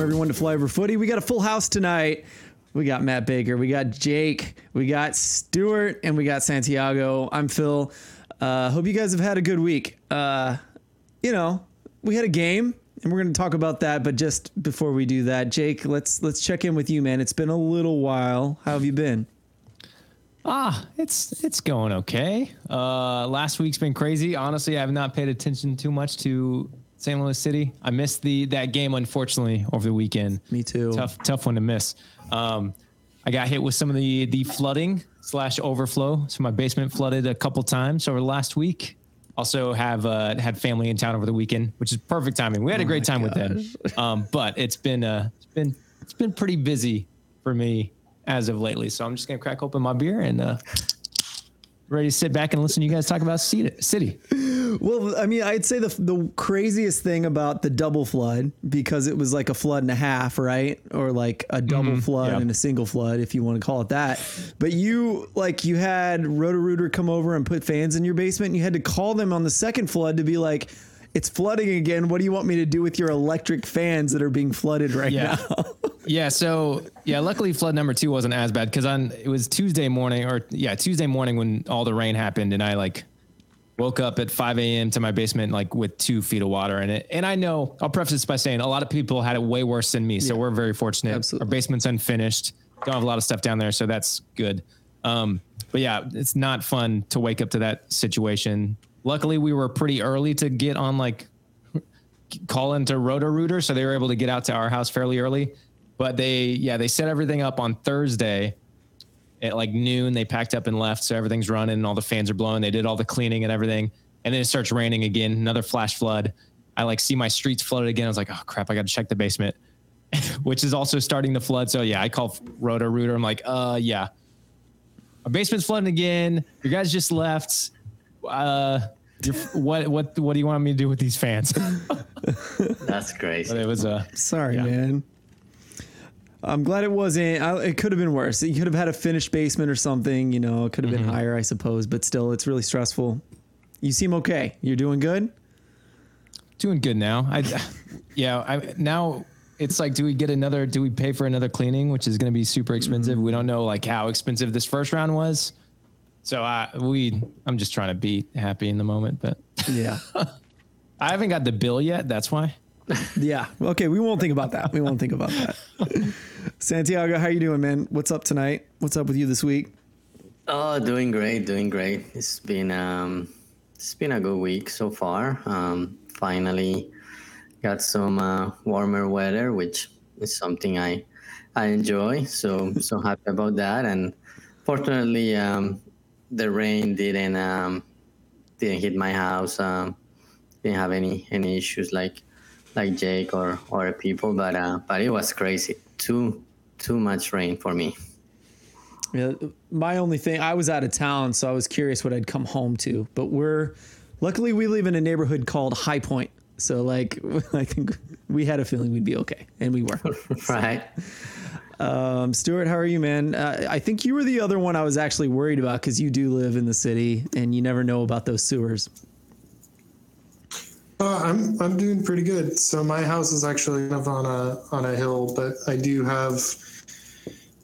Welcome everyone to Flyover Footy. We got a full house tonight. We got Matt Baker, we got Jake, we got Stuart, and we got Santiago. I'm Phil. Uh, hope you guys have had a good week. Uh, you know, we had a game, and we're going to talk about that. But just before we do that, Jake, let's let's check in with you, man. It's been a little while. How have you been? Ah, it's it's going okay. Uh, last week's been crazy. Honestly, I have not paid attention too much to St. Louis City. I missed the that game unfortunately over the weekend. Me too. Tough tough one to miss. Um, I got hit with some of the the flooding slash overflow. So my basement flooded a couple times over the last week. Also have uh, had family in town over the weekend, which is perfect timing. We had a great time with them. Um, but it's been uh, it's been it's been pretty busy for me as of lately. So I'm just gonna crack open my beer and uh, ready to sit back and listen to you guys talk about City. City. Well, I mean, I'd say the the craziest thing about the double flood because it was like a flood and a half, right? Or like a double mm-hmm. flood yeah. and a single flood, if you want to call it that. But you like you had Roto-Rooter come over and put fans in your basement. And you had to call them on the second flood to be like, "It's flooding again. What do you want me to do with your electric fans that are being flooded right Yeah. now?" Yeah, so yeah, luckily flood number two wasn't as bad because on it was Tuesday morning or yeah Tuesday morning when all the rain happened and I like woke up at 5 a.m. to my basement like with two feet of water in it. And I know I'll preface this by saying a lot of people had it way worse than me, so we're very fortunate. Absolutely. Our basement's unfinished, don't have a lot of stuff down there, so that's good. Um, but yeah, it's not fun to wake up to that situation. Luckily, we were pretty early to get on like call into Roto Rooter, so they were able to get out to our house fairly early. But they, yeah, they set everything up on Thursday at like noon. They packed up and left, so everything's running and all the fans are blowing. They did all the cleaning and everything, and then it starts raining again. Another flash flood. I like see my streets flooded again. I was like, oh crap, I got to check the basement, which is also starting to flood. So yeah, I call Roto Rooter. I'm like, uh, yeah, our basement's flooding again. Your guys just left. Uh, you're, what what what do you want me to do with these fans? That's crazy. But it was uh Sorry, Yeah. man. I'm glad it wasn't. I, it could have been worse. You could have had a finished basement or something. You know, it could have been mm-hmm. higher, I suppose. But still, it's really stressful. You seem okay. You're doing good. doing good now. I yeah, I now it's like do we get another do we pay for another cleaning which is going to be super expensive. Mm-hmm. We don't know like how expensive this first round was. So I we I'm just trying to be happy in the moment, but Yeah. I haven't got the bill yet, that's why. yeah. Okay. We won't think about that. We won't think about that. Santiago, how you doing, man? What's up tonight? What's up with you this week? Oh, doing great, doing great. It's been um, it's been a good week so far. Um, finally got some uh, warmer weather, which is something I I enjoy. So so happy about that. And fortunately, um, the rain didn't um, didn't hit my house. Um, didn't have any any issues like like Jake or or people, but uh, but it was crazy. Too too much rain for me. Yeah, my only thing, I was out of town, so I was curious what I'd come home to. But we're, luckily, we live in a neighborhood called High Point. So, like, I think we had a feeling we'd be okay, and we were. Right. Um, Stuart, how are you, man? Uh, I think you were the other one I was actually worried about because you do live in the city and you never know about those sewers. Uh, I'm I'm doing pretty good. So my house is actually kind of on a on a hill, but I do have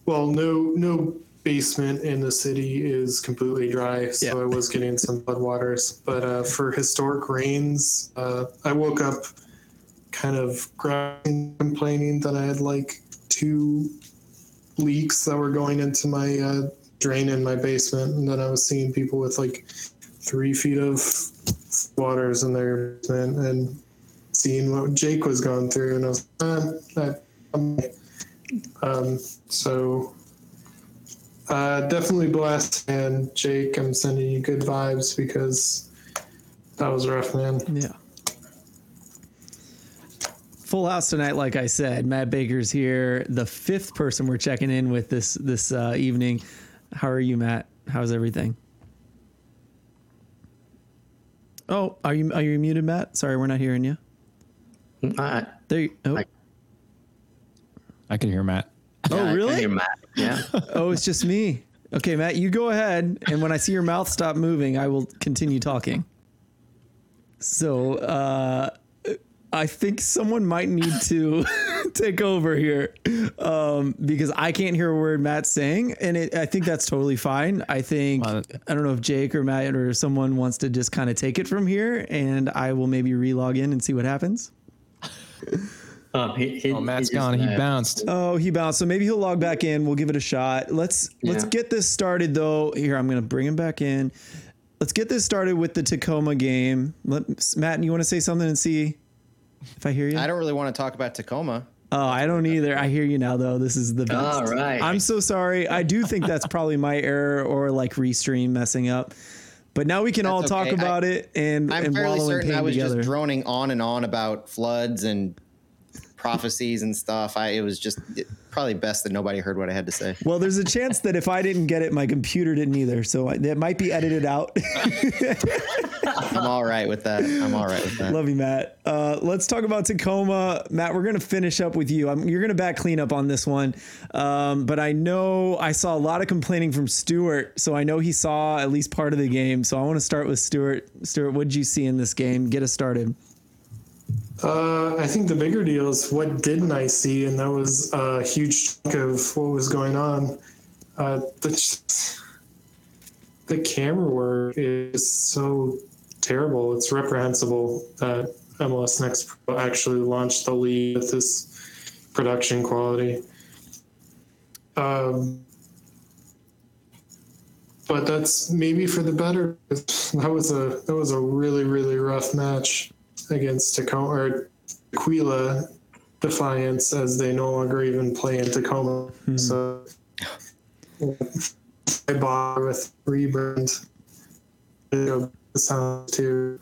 well, no no basement in the city is completely dry, so Yeah. I was getting some floodwaters. But uh, for historic rains, uh, I woke up kind of grinding, complaining that I had like two leaks that were going into my uh, drain in my basement, and then I was seeing people with like three feet of waters in their basement and seeing what Jake was going through, and I was I, um, so uh, definitely blessed. And Jake, I'm sending you good vibes because that was rough, man. Yeah. Full house tonight, like I said. Matt Baker's here, the fifth person we're checking in with this this uh, evening. How are you, Matt? How's everything? Oh, are you are you muted, Matt? Sorry, we're not hearing you. Uh, There. You, oh, I- I can hear Matt. oh, yeah, I can really? hear Matt. Yeah. Oh, it's just me. Okay, Matt, you go ahead, and when I see your mouth stop moving, I will continue talking. So, uh, I think someone might need to take over here um, because I can't hear a word Matt's saying, and it, I think that's totally fine. I think Uh, I don't know if Jake or Matt or someone wants to just kind of take it from here, and I will maybe relog in and see what happens. Oh, he, he, Oh, Matt's just gone. He bounced. Oh, he bounced, so maybe he'll log back in. We'll give it a shot. Let's let's get this started though. Here, I'm gonna bring him back in. Let's get this started with the Tacoma game. Let, Matt, you want to say something and see if I hear you? I don't really want to talk about Tacoma. Oh, I don't either. I hear you now, though. This is the best. All right. I'm so sorry. I do think that's probably my error or like restream messing up. But now we can all That's talk okay. I- about it and, I'm and fairly wallow in certain pain I was together. just droning on and on about floods and prophecies and stuff. I it was just it, probably best that nobody heard what I had to say. well, there's a chance that if I didn't get it, my computer didn't either. So I, that might be edited out. I'm all right with that. I'm all right with that. Love you, Matt. Uh, let's talk about Tacoma. Matt, we're going to finish up with you. I'm, you're going to back clean up on this one. Um, but I know I saw a lot of complaining from Stuart. So I know he saw at least part of the game. So I want to start with Stuart. Stuart, what did you see in this game? Get us started. Uh, I think the bigger deal is what didn't I see, and that was a huge chunk of what was going on. Uh, the the camera work is so terrible. It's reprehensible that MLS Next Pro actually launched the league with this production quality. Um, but that's maybe for the better. That was a that was a really really rough match against Tacoma or Aquila Defiance as they no longer even play in Tacoma. So I bought with rebrand. You know, sound too.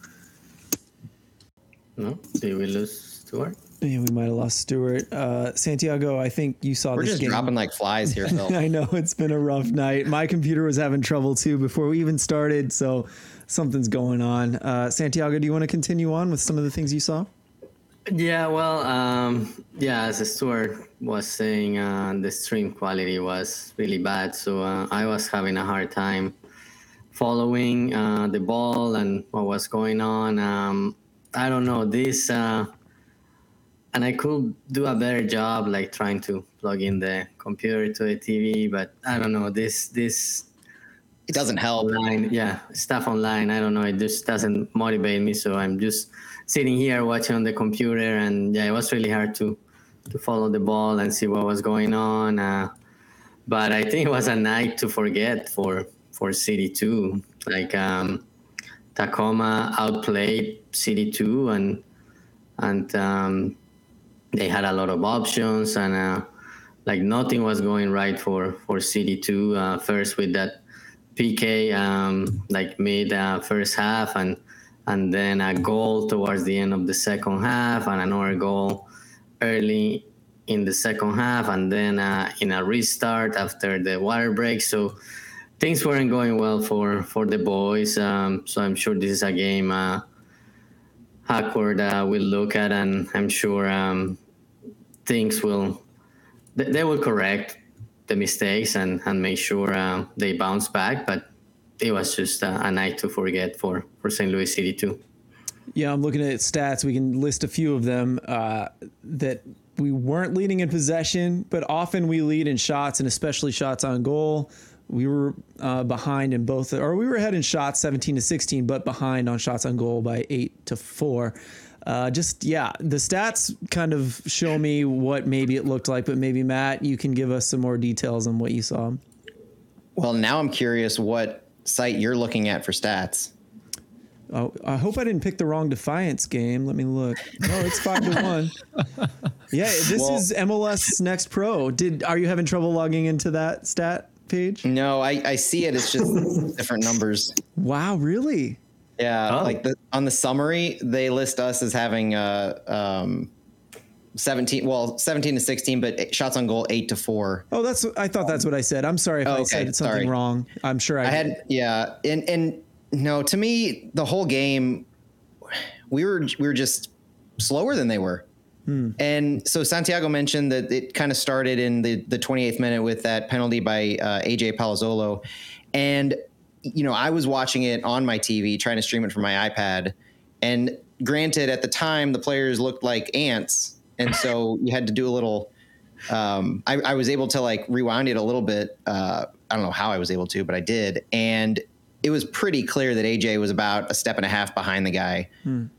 No, did we lose Stuart? Yeah, we might have lost Stuart. Uh, Santiago, I think you saw We're this just game. dropping like flies here, Phil. I know it's been a rough night. My computer was having trouble too before we even started, so something's going on. Uh, Santiago, do you want to continue on with some of the things you saw? Yeah, well, um, yeah, as Stuart was saying, uh, the stream quality was really bad. So uh, I was having a hard time following uh, the ball and what was going on. Um, I don't know this, uh, and I could do a better job, like trying to plug in the computer to the TV, but I don't know this this It doesn't help. online yeah stuff online i don't know it just doesn't motivate me so i'm just sitting here watching on the computer and yeah it was really hard to to follow the ball and see what was going on uh, but i think it was a night to forget for for city 2 like um, tacoma outplayed city 2 and and um, they had a lot of options and uh, like nothing was going right for for city 2 uh, first with that PK um, like mid uh, first half and and then a goal towards the end of the second half and another goal early in the second half and then uh, in a restart after the water break. So things weren't going well for for the boys. Um, so I'm sure this is a game uh, Hackworth uh, will look at and I'm sure um, things will they, they will correct the mistakes and, and make sure uh, they bounce back. But it was just a, a night to forget for, for St. Louis City too. Yeah, I'm looking at stats. We can list a few of them uh, that we weren't leading in possession, but often we lead in shots and especially shots on goal. We were uh, behind in both, or we were ahead in shots 17 to 16, but behind on shots on goal by eight to four. Uh, just yeah, the stats kind of show me what maybe it looked like, but maybe Matt, you can give us some more details on what you saw. Well, now I'm curious what site you're looking at for stats. Oh, I hope I didn't pick the wrong Defiance game. Let me look. No, it's five to one. Yeah, this Well- is MLS Next Pro. Did are you having trouble logging into that stat page? No, I, I see it. It's just different numbers. Wow, really? Yeah, Oh. like the, on the summary, they list us as having uh, um, 17, well, 17 to 16, but shots on goal, eight to four. Oh, that's I thought that's what I said. I'm sorry if Oh, I said something sorry. wrong. I'm sure I, I had, yeah. And, and no, to me, the whole game, we were, we were just slower than they were. And so Santiago mentioned that it kind of started in the, the 28th minute with that penalty by uh, AJ Palazzolo. And, you know, I was watching it on my TV, trying to stream it from my iPad. And granted, at the time the players looked like ants, and so you had to do a little. Um, I, I was able to like rewind it a little bit. Uh, I don't know how I was able to, but I did, and it was pretty clear that AJ was about a step and a half behind the guy,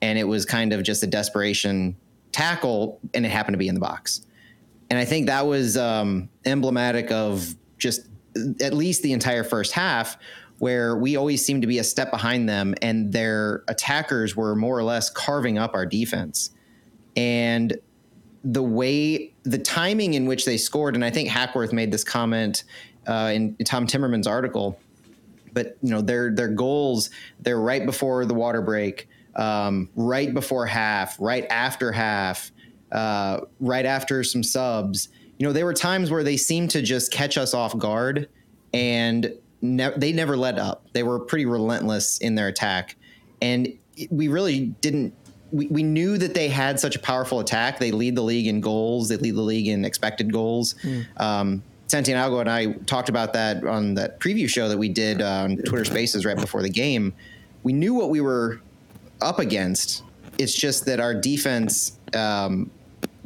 and it was kind of just a desperation tackle, and it happened to be in the box. And I think that was um, emblematic of just at least the entire first half, where we always seemed to be a step behind them, and their attackers were more or less carving up our defense. And the way, the timing in which they scored, and I think Hackworth made this comment uh, in Tom Timmerman's article, but you know their their goals, they're right before the water break, um, right before half, right after half, uh, right after some subs. You know, there were times where they seemed to just catch us off guard, and ne- they never let up. They were pretty relentless in their attack, and we really didn't. We, we knew that they had such a powerful attack. They lead the league in goals. They lead the league in expected goals. Um, Santiago and I talked about that on that preview show that we did on Twitter Spaces right before the game. We knew what we were up against. It's just that our defense, um,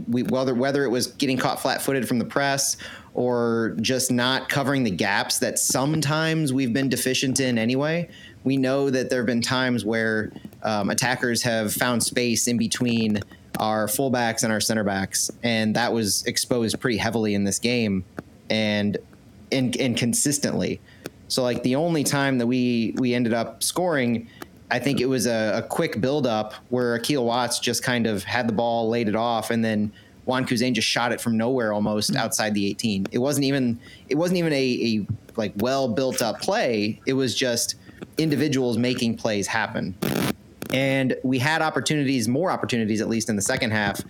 we, whether whether it was getting caught flat-footed from the press or just not covering the gaps that sometimes we've been deficient in anyway. We know that there have been times where um, attackers have found space in between our fullbacks and our center backs, and that was exposed pretty heavily in this game, and and, consistently. So like the only time that we we ended up scoring, I think it was a, a quick build up where Akil Watts just kind of had the ball, laid it off, and then Juan Kuzain just shot it from nowhere almost outside the 18. It wasn't even it wasn't even a, a like well built up play. It was just individuals making plays happen. And we had opportunities, more opportunities at least in the second half,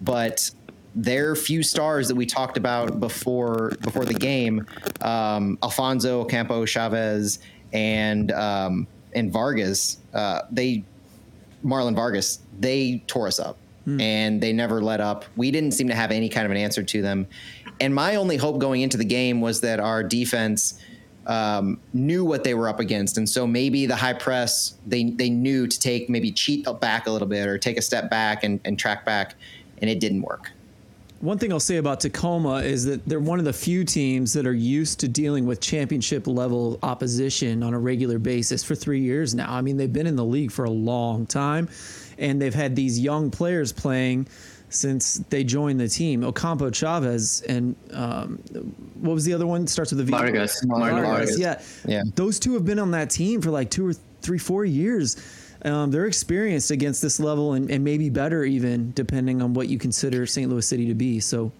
but their few stars that we talked about before before the game, um, Alfonso, Campo, Chavez, and um, and Vargas, uh, they Marlon Vargas, they tore us up and they never let up. We didn't seem to have any kind of an answer to them. And my only hope going into the game was that our defense um, knew what they were up against, and so maybe the high press they they knew to take maybe cheat back a little bit or take a step back and, and track back, and it didn't work. One thing I'll say about Tacoma is that they're one of the few teams that are used to dealing with championship level opposition on a regular basis for three years now. I mean, they've been in the league for a long time, and they've had these young players playing since they joined the team. Ocampo Chavez and um, what was the other one? Starts with a V. Vargas. Marlon Vargas. Yeah. Yeah. Those two have been on that team for like two or three, four years. Um, they're experienced against this level and, and maybe better even depending on what you consider St. Louis City to be. So,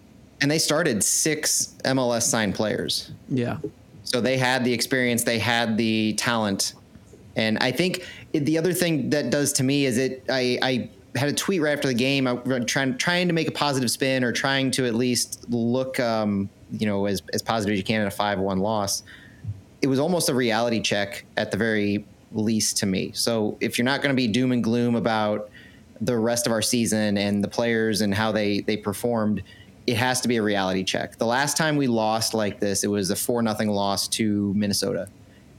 And they started six MLS signed players. yeah. So they had the experience, they had the talent, and I think the other thing that does to me is it. I, I had a tweet right after the game, I, trying trying to make a positive spin or trying to at least look, um, you know, as as positive as you can in a five one loss. It was almost a reality check at the very least to me. So if you're not going to be doom and gloom about the rest of our season and the players and how they they performed, it has to be a reality check. The last time we lost like this, it was a four nothing loss to Minnesota,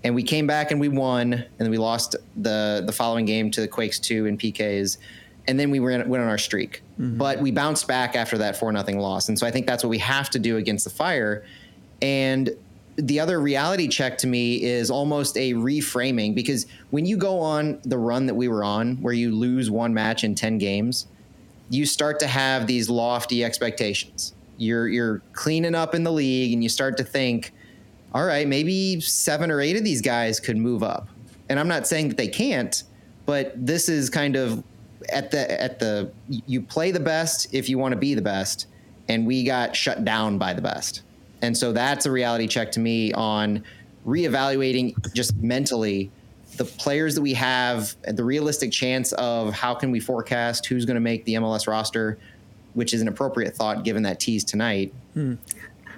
and we came back and we won, and then we lost the the following game to the Quakes two in PKs, and then we went, went on our streak. Mm-hmm. But we bounced back after that four nothing loss, and so I think that's what we have to do against the Fire, and the other reality check to me is almost a reframing because when you go on the run that we were on, where you lose one match in 10 games, you start to have these lofty expectations. You're you're cleaning up in the league and you start to think, all right, maybe seven or eight of these guys could move up. And I'm not saying that they can't, but this is kind of at the at the you play the best if you want to be the best, and we got shut down by the best. And so that's a reality check to me on reevaluating just mentally the players that we have, the realistic chance of how can we forecast who's going to make the MLS roster, which is an appropriate thought given that tease tonight. Hmm.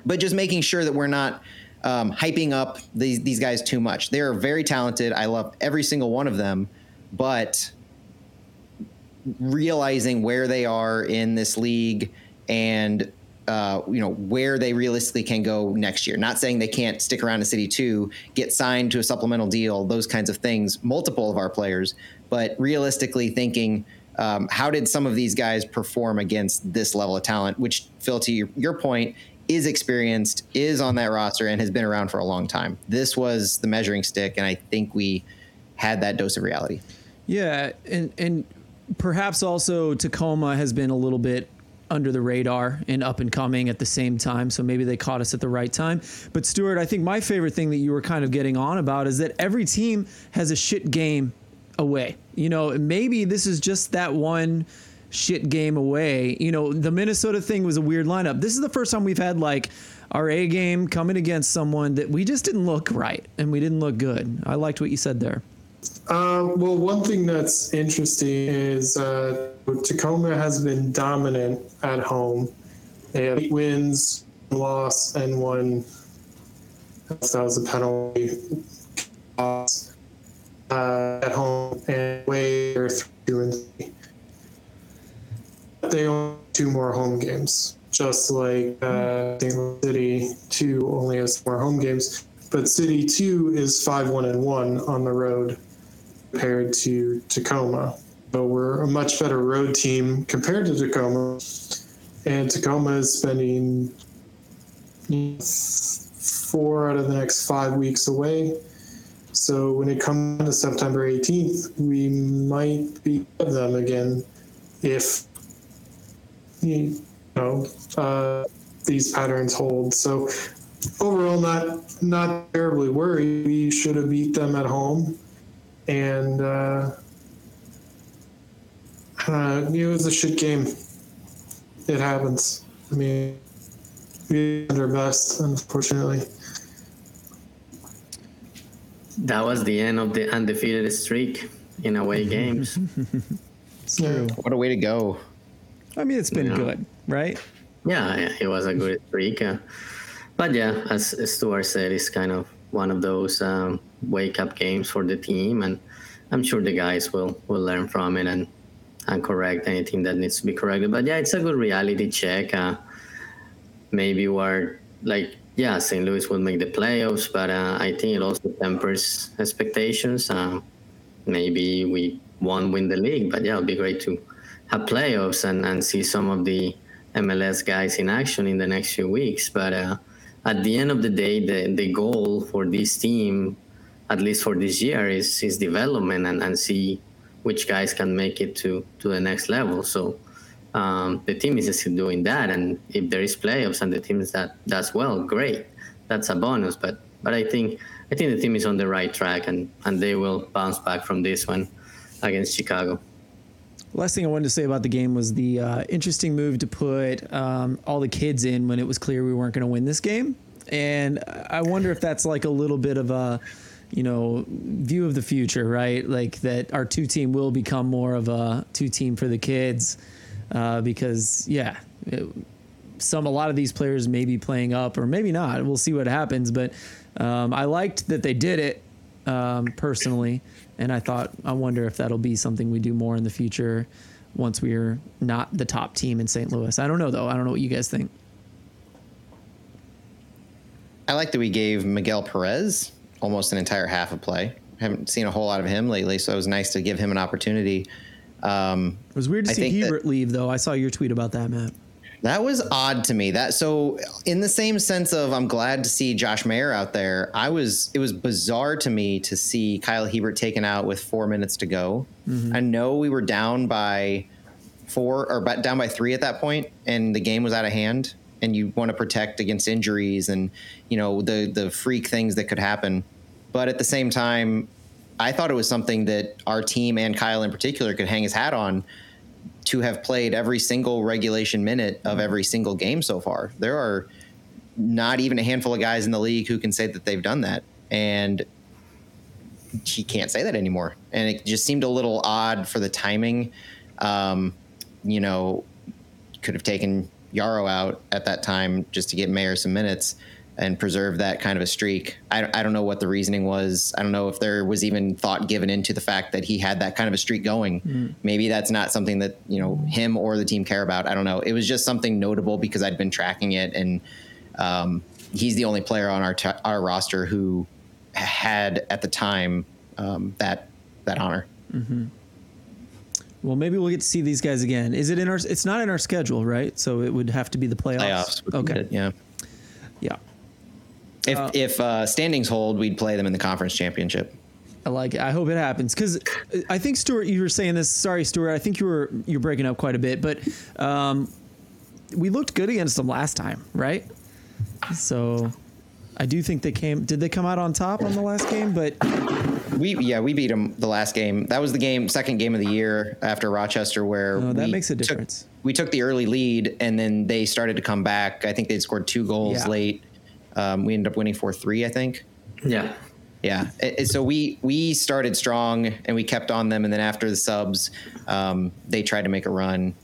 But just making sure that we're not um, hyping up these these guys too much. They are very talented. I love every single one of them, but realizing where they are in this league and uh, you know where they realistically can go next year. Not saying they can't stick around in City Two, get signed to a supplemental deal, those kinds of things. Multiple of our players, but realistically thinking Um, how did some of these guys perform against this level of talent? Which, Phil, to your, your point, is experienced, is on that roster, and has been around for a long time. This was the measuring stick, and I think we had that dose of reality. Yeah, and and perhaps also Tacoma has been a little bit under the radar and up and coming at the same time. So maybe they caught us at the right time. But Stuart, I think my favorite thing that you were kind of getting on about is that every team has a shit game away. You know, maybe this is just that one shit game away. You know, the Minnesota thing was a weird lineup. This is the first time we've had like our A game coming against someone that we just didn't look right and we didn't look good. I liked what you said there. Um, well, one thing that's interesting is uh, Tacoma has been dominant at home. They have eight wins, loss, and one. That was a penalty loss uh, at home, and away they're two and three. They only two more home games, just like uh, City two only has more home games. But City two is five one and one on the road compared to Tacoma. So we're a much better road team compared to Tacoma. And Tacoma is spending four out of the next five weeks away. So when it comes to September 18th, we might be them again if you know uh, these patterns hold. So overall, not not terribly worried. We should have beat them at home and uh, uh, it was a shit game. It happens. I mean, we did our best, unfortunately. That was the end of the undefeated streak in away games. Yeah. What a way to go! I mean, it's been Yeah. good, right? Yeah, it was a good streak. Uh, but yeah, as Stuart said, it's kind of one of those um, wake up games for the team, and I'm sure the guys will will learn from it and and correct anything that needs to be corrected. But yeah, it's a good reality check. Uh, maybe we're like, yeah, St. Louis will make the playoffs, but uh, I think it also tempers expectations. Uh, maybe we won't win the league, but yeah, it'll be great to playoffs and, and see some of the MLS guys in action in the next few weeks. But uh, at the end of the day, the, the goal for this team, at least for this year, is, is development and, and see which guys can make it to, to the next level. So um, the team is still doing that. And if there is playoffs and the team is that does well, great. That's a bonus. But but I think I think the team is on the right track and, and they will bounce back from this one against Chicago. Last thing I wanted to say about the game was the uh, interesting move to put um, all the kids in when it was clear we weren't going to win this game. And I wonder if that's like a little bit of a, you know, view of the future, right? Like that our two team will become more of a two team for the kids. Uh, because, yeah, it, some a lot of these players may be playing up or maybe not. We'll see what happens. But um, I liked that they did it um, personally, and I thought I wonder if that'll be something we do more in the future once we're not the top team in St. Louis. I don't know though. I don't know what you guys think. I like that we gave Miguel Perez almost an entire half of play. Haven't seen a whole lot of him lately, so it was nice to give him an opportunity. Um, It was weird to I see think that- Hiebert leave though. I saw your tweet about that, Matt. That was odd to me. That so in the same sense of I'm glad to see Josh Mayer out there. I was it was bizarre to me to see Kyle Hiebert taken out with four minutes to go. Mm-hmm. I know we were down by four or ba- down by three at that point, and the game was out of hand. And you want to protect against injuries and you know the the freak things that could happen. But at the same time, I thought it was something that our team and Kyle in particular could hang his hat on to have played every single regulation minute of every single game so far. There are not even a handful of guys in the league who can say that they've done that. And he can't say that anymore. And it just seemed a little odd for the timing. Um, you know, could have taken Yaro out at that time just to get Mayer some minutes and preserve that kind of a streak. I, I don't know what the reasoning was. I don't know if there was even thought given into the fact that he had that kind of a streak going. Maybe that's not something that you know him or the team care about. I don't know. It was just something notable because I'd been tracking it, and um, he's the only player on our t- our roster who had at the time um, that that honor. Well, maybe we'll get to see these guys again. Is it in our? It's not in our schedule, right? So it would have to be the playoffs. Playoffs. Okay. good, Yeah. Yeah. If Uh, if uh, standings hold, we'd play them in the conference championship. I like it. I hope it happens because I think Stuart, you were saying this. Sorry, Stuart. I think you were you're breaking up quite a bit, but um, we looked good against them last time, right? So I do think they came. Did they come out on top on the last game? But We yeah we beat them the last game. That was the game second game of the year after Rochester where Oh, that we makes a took- difference. we took the early lead and then they started to come back. I think they scored two goals Yeah. late. Um, we ended up winning four three. I think. Yeah. Yeah. It- it- so we we started strong and we kept on them, and then after the subs, um, they tried to make a run,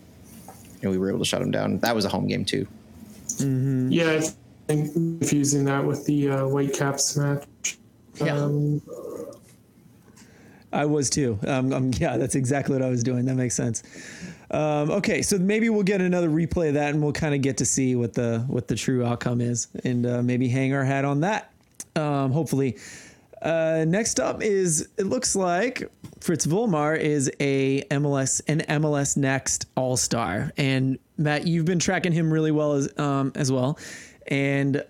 and we were able to shut them down. That was a home game too. Yeah, I think confusing that with the uh, Whitecaps match. Yeah. Um, I was too. Um, um, yeah, that's exactly what I was doing. That makes sense. Um, okay, so maybe we'll get another replay of that, and we'll kind of get to see what the what the true outcome is, and uh, maybe hang our hat on that. Um, hopefully. Uh, next up is it looks like Fritz Volmar is a MLS an MLS Next All Star, and Matt, you've been tracking him really well as um, as well, and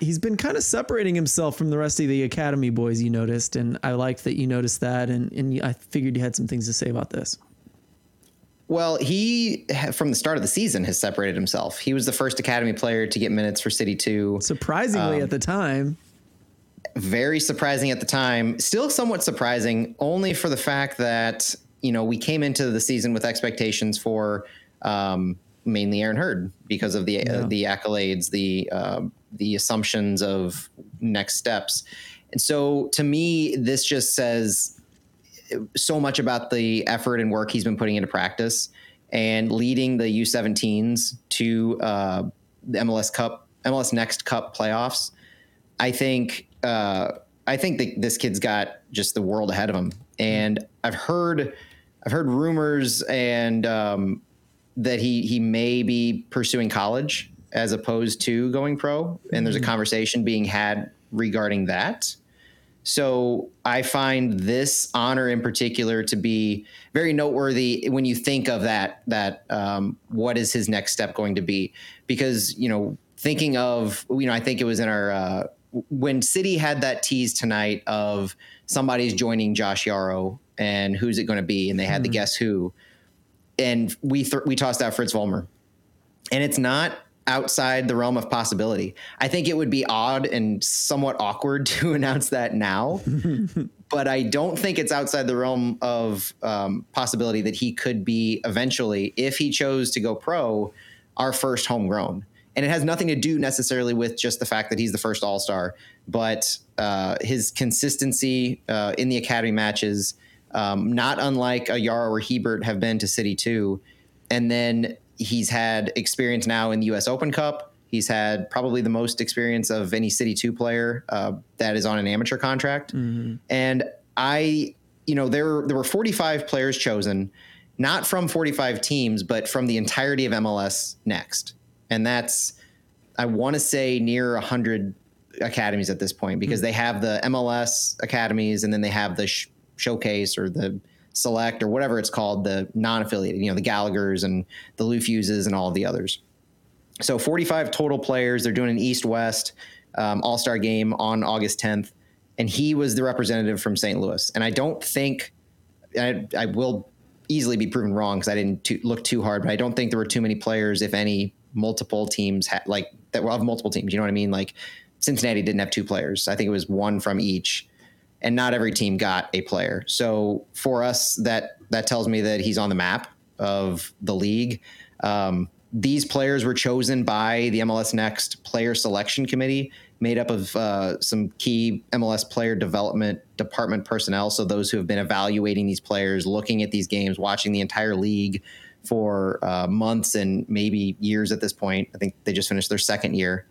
he's been kind of separating himself from the rest of the academy boys you noticed and i liked that you noticed that and, and i figured you had some things to say about this Well, he from the start of the season has separated himself. He was the first academy player to get minutes for City Two. surprisingly at the time very surprising at the time. Still somewhat surprising, only for the fact that you know we came into the season with expectations for um, mainly Aaron Hurd because of the Yeah. uh, the accolades, the uh, the assumptions of next steps, and so to me, this just says so much about the effort and work he's been putting into practice and leading the U17s to uh, the MLS Cup, MLS Next Cup playoffs. I think uh, I think that this kid's got just the world ahead of him, and I've heard I've heard rumors and um, that he he may be pursuing college as opposed to going pro, and there's a conversation being had regarding that. So I find this honor in particular to be very noteworthy when you think of that. That um, what is his next step going to be? Because you know, thinking of you know, I think it was in our uh, when City had that tease tonight of somebody's joining Josh Yaro and who's it going to be, and they had the guess who, and we th- we tossed out Fritz Vollmer, and it's not outside the realm of possibility. I think it would be odd and somewhat awkward to announce that now, but I don't think it's outside the realm of um, possibility that he could be eventually, if he chose to go pro, our first homegrown. And it has nothing to do necessarily with just the fact that he's the first All Star, but uh, his consistency uh, in the academy matches, um, not unlike a Yaro or Hiebert have been to City too. And then he's had experience now in the U.S. Open Cup. He's had probably the most experience of any City Two player uh, that is on an amateur contract. And I, you know, there there were 45 players chosen, not from 45 teams, but from the entirety of MLS Next, and that's I want to say near 100 academies at this point because they have the MLS academies and then they have the sh- showcase or the select or whatever it's called, the non-affiliated, you know, the Gallagher's and the Lufuses and all of the others. So 45 total players. They're doing an East-West um, All-Star game on August 10th, and he was the representative from St. Louis. And I don't think I, I will easily be proven wrong because I didn't too, look too hard, but I don't think there were too many players, if any, multiple teams had like that were of multiple teams. You know what I mean? Like Cincinnati didn't have two players. I think it was one from each, and not every team got a player. So for us, that that tells me that he's on the map of the league. Um, these players were chosen by the MLS Next Player Selection Committee, made up of uh, some key MLS player development department personnel. So those who have been evaluating these players, looking at these games, watching the entire league for uh, months and maybe years at this point. I think they just finished their second year.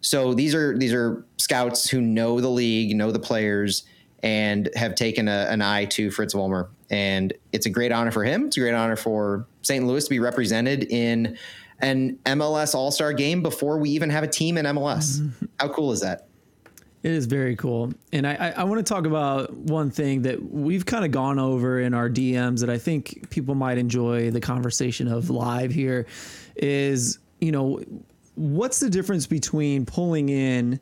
So these are these are scouts who know the league, know the players, and have taken a, an eye to Fritz Vollmer. And it's a great honor for him. It's a great honor for St. Louis to be represented in an MLS All Star game before we even have a team in MLS. Mm-hmm. How cool is that? It is very cool. And I, I, I want to talk about one thing that we've kind of gone over in our DMs that I think people might enjoy the conversation of live here is, you know, what's the difference between pulling in?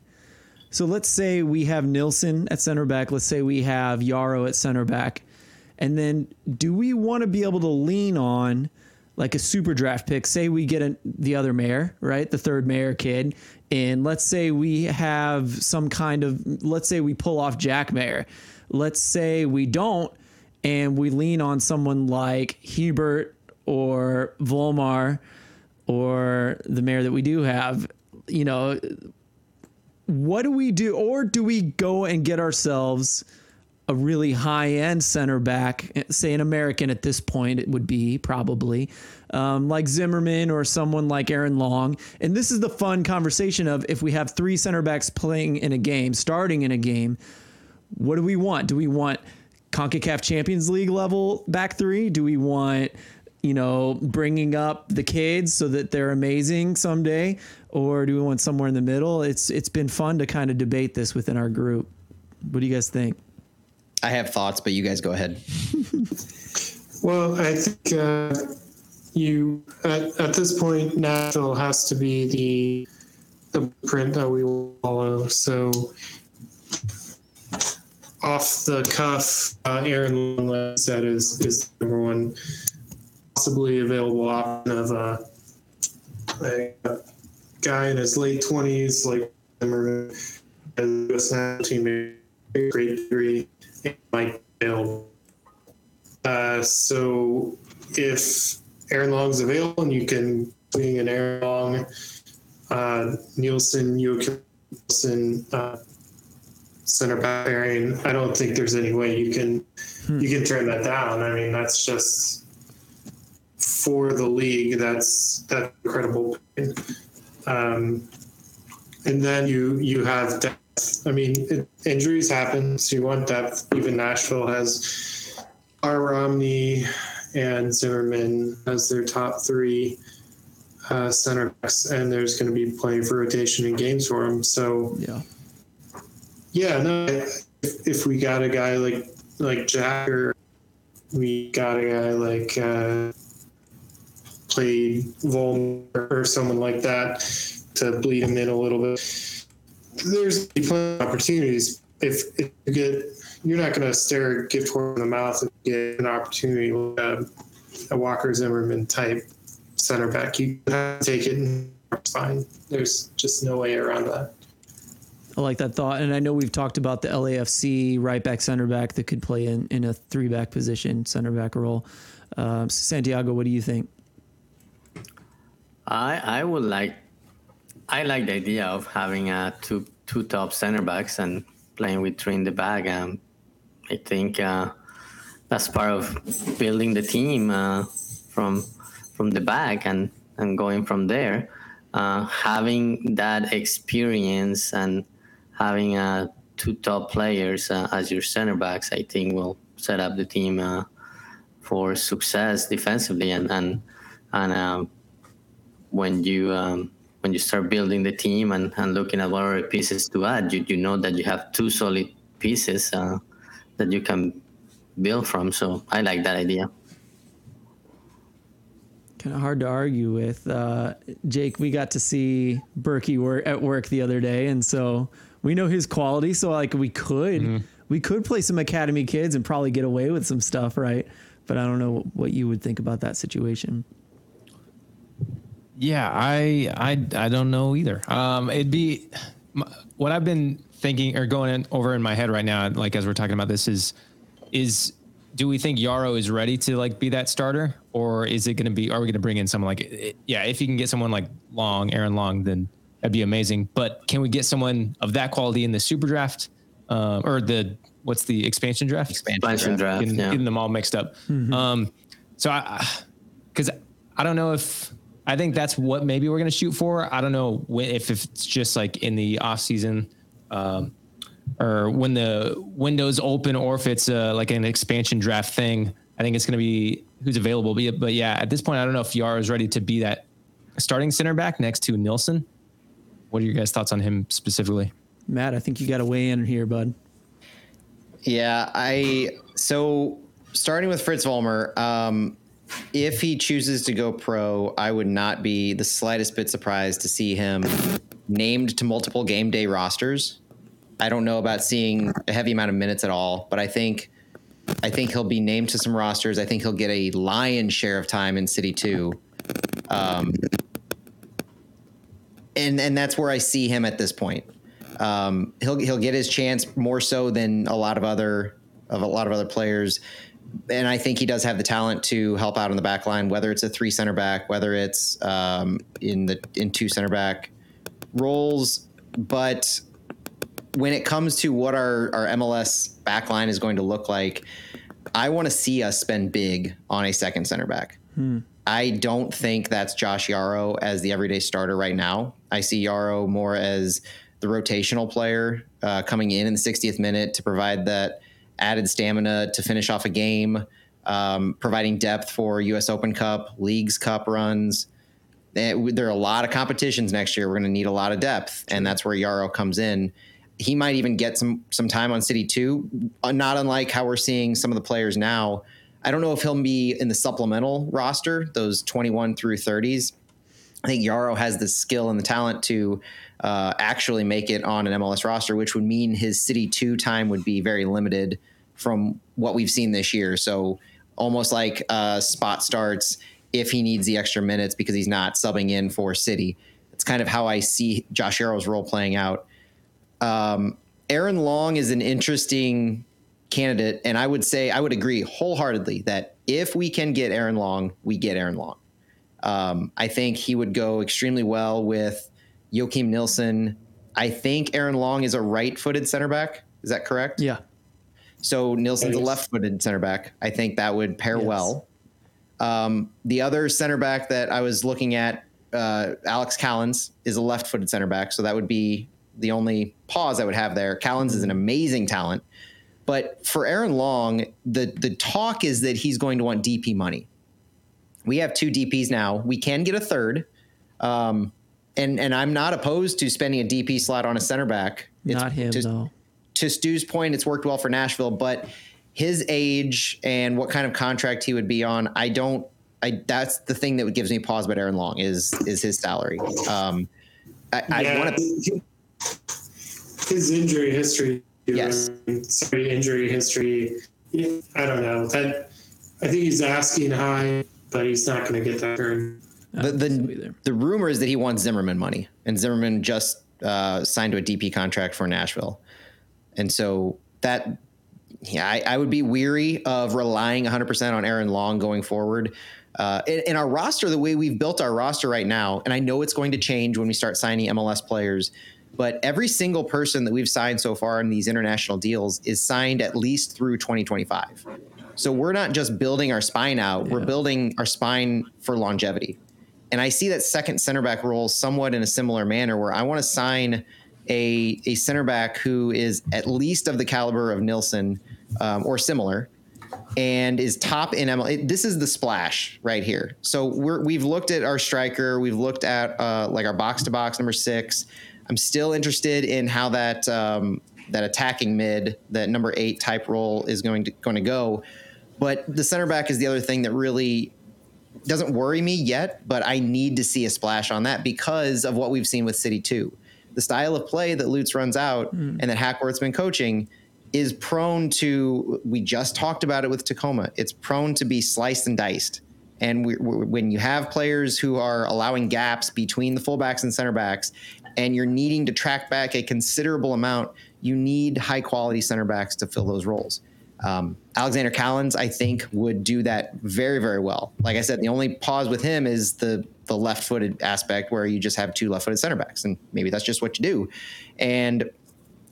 So let's say we have Nilsson at center back. Let's say we have Yaro at center back. And then do we want to be able to lean on like a super draft pick? Say we get a, the other mayor, right? The third mayor kid. And let's say we have some kind of, let's say we pull off Jack Maher. Let's say we don't, and we lean on someone like Hiebert or Volmar or the mayor that we do have. You know, what do we do? Or do we go and get ourselves a really high end center back, say an American at this point, it would be probably um, like Zimmerman or someone like Aaron Long. And this is the fun conversation of if we have three center backs playing in a game, starting in a game, what do we want? Do we want CONCACAF Champions League level back three? Do we want, you know, bringing up the kids so that they're amazing someday? Or do we want somewhere in the middle? It's It's been fun to kind of debate this within our group. What do you guys think? I have thoughts, but you guys go ahead. well, I think uh, you at, at this point, Nashville has to be the the print that we will follow. So off the cuff, uh, Aaron Long said is is number one possibly available option of uh, a, a guy in his late twenties, like as a team, great degree Mike Bill. Uh, so if Aaron Long's available and you can bring an Aaron Long, uh, Nilsson, Joakim Nilsson, uh, center back pairing, I don't think there's any way you can hmm. you can turn that down. I mean, that's just for the league. That's that incredible. Um, and then you you have depth. I mean, it, injuries happen. So you want depth. Even Nashville has R. Romney and Zimmerman as their top three uh, center backs, and there's going to be plenty for rotation in games for them. So yeah, yeah. No, if, if we got a guy like like Jack, or we got a guy like uh, played Volmer or someone like that to bleed him in a little bit there's plenty of opportunities. If, if you get, you're not going to stare a gift horse in the mouth and get an opportunity with a, a Walker Zimmerman type center back. You have to take it and it's fine. There's just no way around that. I like that thought. And I know we've talked about the LAFC right back, center back that could play in, in a three back position, center back role. Uh, Santiago, what do you think? I I would like I like the idea of having uh, two two top center backs and playing with three in the back. Um, I think uh, that's part of building the team uh, from from the back and and going from there. Uh, having that experience and having uh, two top players uh, as your center backs, I think will set up the team uh, for success defensively and and and um, when you um, when you start building the team and, and looking at what are the pieces to add, you, you know that you have two solid pieces uh, that you can build from. So I like that idea. Kind of hard to argue with. Uh, Jake, we got to see Berkey work at work the other day, and so we know his quality. So like we could mm-hmm. we could play some academy kids and probably get away with some stuff, right? But I don't know what you would think about that situation. Yeah, I I I don't know either. Um, it'd be what I've been thinking or going in, over in my head right now, like as we're talking about this, is is do we think Yaro is ready to like be that starter, or is it going to be? Are we going to bring in someone like? Yeah, if you can get someone like Long, Aaron Long, then that'd be amazing. But can we get someone of that quality in the super draft, uh, or the what's the expansion draft? Expansion, expansion draft, getting, yeah. getting, them all mixed up. Mm-hmm. Um, so I, because I don't know if I think that's what maybe we're going to shoot for. I don't know if, if it's just like in the off season, um, or when the windows open, or if it's uh, like an expansion draft thing. I think it's going to be who's available. But, but yeah, at this point, I don't know if Yaro is ready to be that starting center back next to Nilsson. What are your guys' thoughts on him specifically? Matt, I think you got to weigh in here, bud. Yeah, I so starting with Fritz Vollmer, um, if he chooses to go pro, I would not be the slightest bit surprised to see him named to multiple game day rosters. I don't know about seeing a heavy amount of minutes at all, but I think I think he'll be named to some rosters. I think he'll get a lion's share of time in City Two, um, and and that's where I see him at this point. Um, he'll he'll get his chance more so than a lot of other of a lot of other players, and I think he does have the talent to help out on the back line, whether it's a three center back, whether it's um, in the in two center back roles. But when it comes to what our our MLS back line is going to look like, I want to see us spend big on a second center back. I don't think that's Josh Yaro as the everyday starter right now. I see Yaro more as the rotational player uh, coming in in the 60th minute to provide that added stamina to finish off a game, um, providing depth for U.S. Open Cup, Leagues Cup runs. Eh, There are a lot of competitions next year. We're going to need a lot of depth, and that's where Yaro comes in. He might even get some some time on City Two, uh, not unlike how we're seeing some of the players now. I don't know if he'll be in the supplemental roster, those 21 through 30s. I think Yaro has the skill and the talent to uh, actually make it on an MLS roster, which would mean his City 2 time would be very limited from what we've seen this year. So almost like uh, spot starts if he needs the extra minutes because he's not subbing in for City. It's kind of how I see Josh Yaro's role playing out. Um, Aaron Long is an interesting candidate, and I would say I would agree wholeheartedly that if we can get Aaron Long, we get Aaron Long. Um, I think he would go extremely well with Joakim Nilsson. I think Aaron Long is a right-footed center back. Is that correct? Yeah. So Nilsson's a left-footed center back. I think that would pair Yes. well. Um, the other center back that I was looking at, uh, Alex Callens, is a left-footed center back. So that would be the only pause I would have there. Callens is an amazing talent, but for Aaron Long, the the talk is that he's going to want DP money. We have two DPs now. We can get a third, um, and and I'm not opposed to spending a DP slot on a center back. It's Not him, to- though. To Stu's point, it's worked well for Nashville, but his age and what kind of contract he would be on, I don't. I that's the thing that gives me pause about Aaron Long is is his salary. Um, I, I want to. his injury history. Yes. Sorry, injury history. I don't know. That I think he's asking high, but he's not going to get that turn. The, don't think so the, either. the rumor is that he wants Zimmerman money, and Zimmerman just uh, signed to a DP contract for Nashville, and so that yeah, I, I would be weary of relying 100% on Aaron Long going forward. Uh, in, in our roster, the way we've built our roster right now, and I know it's going to change when we start signing MLS players, but every single person that we've signed so far in these international deals is signed at least through 2025. So we're not just building our spine out, we're building our spine for longevity. And I see that second center back role somewhat in a similar manner where I want to sign a, a center back who is at least of the caliber of Nilsson um, or similar and is top in ML. This is the splash right here. So we're, we've looked at our striker. We've looked at uh, like our box to box number six. I'm still interested in how that um, that attacking mid, that number eight type role is going to going to go. But the center back is the other thing that really doesn't worry me yet, but I need to see a splash on that because of what we've seen with City 2. The style of play that Lutz runs out hmm. and that Hackworth's been coaching is prone to, we just talked about it with Tacoma, it's prone to be sliced and diced. And we, we, when you have players who are allowing gaps between the fullbacks and center backs, and you're needing to track back a considerable amount, you need high quality center backs to fill those roles. Um, Alexander Callens, I think, would do that very, very well. Like I said, the only pause with him is the the left footed aspect where you just have two left footed center backs, and maybe that's just what you do. And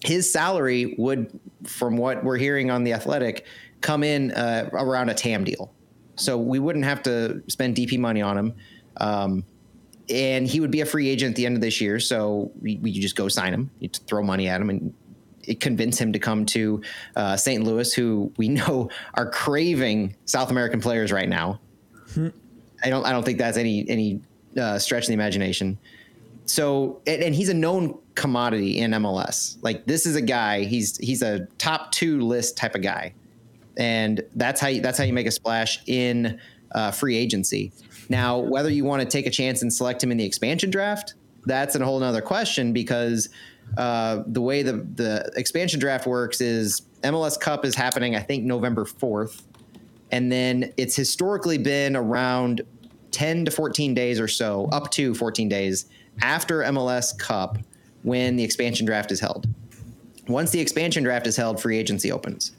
his salary would, from what we're hearing on the Athletic, come in uh, around a TAM deal. So we wouldn't have to spend DP money on him. Um, and he would be a free agent at the end of this year. So could just go sign him, you throw money at him, and convince him to come to uh, St. Louis, who we know are craving South American players right now. I don't. I don't think that's any any uh, stretch in the imagination. so and, and he's a known commodity in MLS. Like this is a guy. He's he's a top two list type of guy, and that's how you, that's how you make a splash in uh, free agency. Now, whether you want to take a chance and select him in the expansion draft, that's a whole nother question because uh, the way the the expansion draft works is MLS Cup is happening, I think November fourth, and then it's historically been around ten to fourteen days or so, up to fourteen days after MLS Cup when the expansion draft is held. Once the expansion draft is held, free agency opens.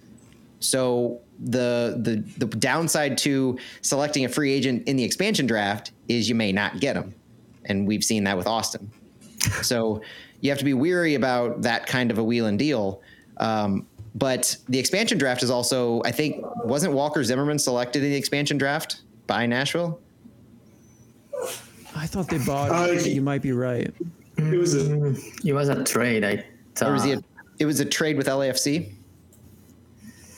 So the the the downside to selecting a free agent in the expansion draft is you may not get them, and we've seen that with Austin. So you have to be weary about that kind of a wheel and deal. Um, but the expansion draft is also, I think, wasn't Walker Zimmerman selected in the expansion draft by Nashville? I thought they bought. Uh, you might be right. It was a It was a trade. I thought. Or was he a, it was a trade with LAFC?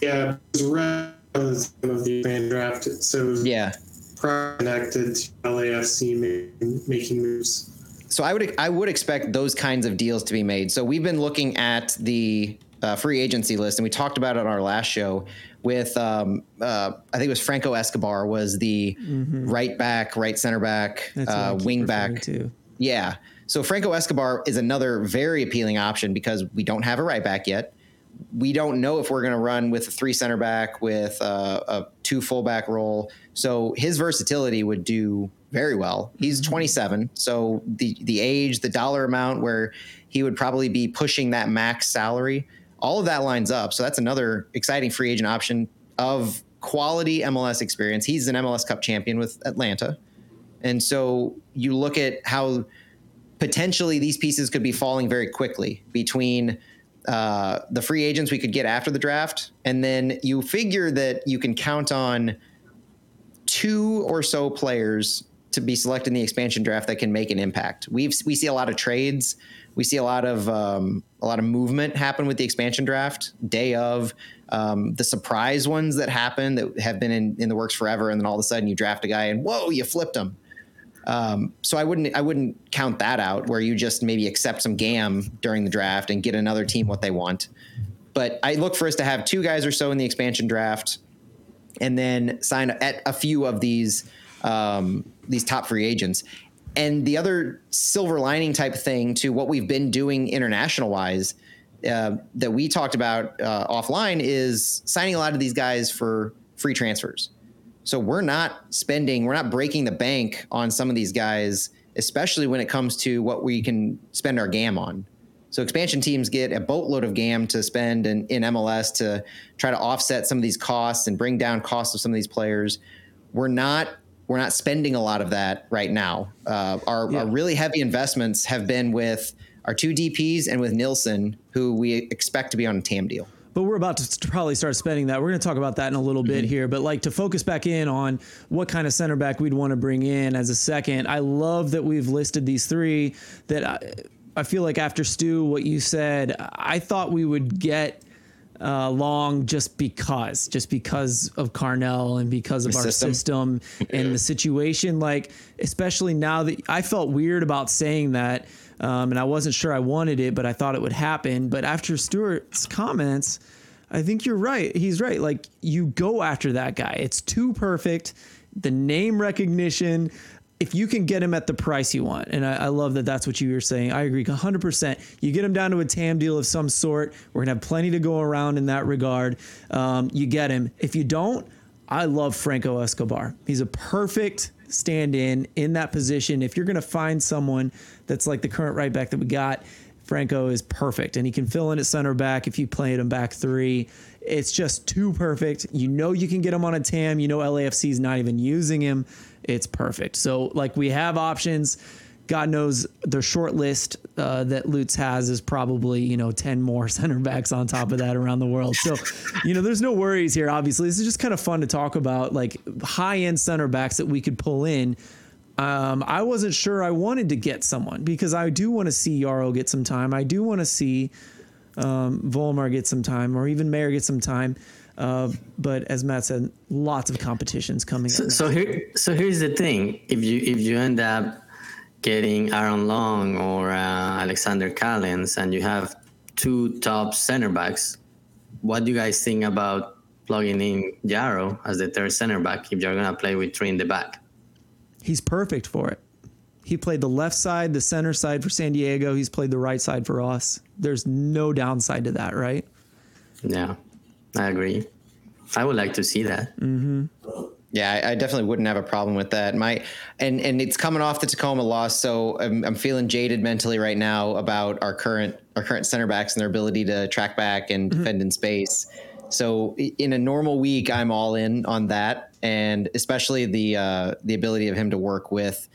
yeah, it was around the time of the fan draft, so it was Yeah. connected to LAFC making, making moves. So I would I would expect those kinds of deals to be made. So we've been looking at the uh, free agency list, and we talked about it on our last show with um, uh, I think it was Franco Escobar was the right back, right center back, uh, wing back. to. Yeah. So Franco Escobar is another very appealing option because we don't have a right back yet. We don't know if we're going to run with a three center back with uh, a two fullback role. So his versatility would do very well. He's 27, so the the age, the dollar amount where he would probably be pushing that max salary, all of that lines up. So that's another exciting free agent option of quality MLS experience. He's an MLS Cup champion with Atlanta. And so you look at how potentially these pieces could be falling very quickly between uh, the free agents we could get after the draft, and then you figure that you can count on two or so players to be selected in the expansion draft that can make an impact. We've we see a lot of trades, we see a lot of um, a lot of movement happen with the expansion draft day of. Um, the surprise ones that happen that have been in, in the works forever, and then all of a sudden you draft a guy and whoa, you flipped him. Um, so I wouldn't I wouldn't count that out where you just maybe accept some gam during the draft and get another team what they want. But I look for us to have two guys or so in the expansion draft, and then sign at a few of these um, these top free agents. And the other silver lining type thing to what we've been doing international wise uh, that we talked about uh, offline is signing a lot of these guys for free transfers. So we're not spending, we're not breaking the bank on some of these guys, especially when it comes to what we can spend our GAM on. So expansion teams get a boatload of GAM to spend in, in MLS to try to offset some of these costs and bring down costs of some of these players. We're not we're not spending a lot of that right now. Uh, our, Yeah. our really heavy investments have been with our two DPs and with Nilsson, who we expect to be on a TAM deal. But we're about to probably start spending that. We're going to talk about that in a little bit here. But like to focus back in on what kind of center back we'd want to bring in as a second. I love that we've listed these three. That I, I feel like after Stu, what you said, I thought we would get uh, long just because, just because of Carnell and because of The our system. system and the situation. Like, especially now that I felt weird about saying that, um, and I wasn't sure I wanted it, but I thought it would happen. But after Stewart's comments, I think you're right. He's right. Like, you go after that guy. It's too perfect. The name recognition. If you can get him at the price you want, and I, I love that that's what you were saying. I agree 100%. You get him down to a TAM deal of some sort. We're going to have plenty to go around in that regard. Um, you get him. If you don't, I love Franco Escobar. He's a perfect stand in in that position. If you're going to find someone that's like the current right back that we got, Franco is perfect and he can fill in at center back if you play him back three. It's just too perfect. You know you can get him on a TAM. You know LAFC is not even using him. It's perfect. So like we have options. God knows the short list uh, that Lutz has is probably you know ten more center backs on top of that around the world. So you know there's no worries here. Obviously, this is just kind of fun to talk about like high end center backs that we could pull in. Um, I wasn't sure I wanted to get someone because I do want to see Yaro get some time. I do want to see um, Volmar get some time, or even Maher get some time. Uh, but as Matt said, lots of competitions coming So, up. so here, so here's the thing: if you if you end up getting Aaron Long or uh, Alexander Callens, and you have two top center backs. What do you guys think about plugging in Yaro as the third center back if you're gonna play with three in the back? He's perfect for it. He played the left side, the center side for San Diego. He's played the right side for us. There's no downside to that, right? Yeah, I agree. I would like to see that. Yeah, I, I definitely wouldn't have a problem with that. My and and it's coming off the Tacoma loss, so I'm, I'm feeling jaded mentally right now about our current our current center backs and their ability to track back and defend in space. So in a normal week, I'm all in on that, and especially the uh, the ability of him to work with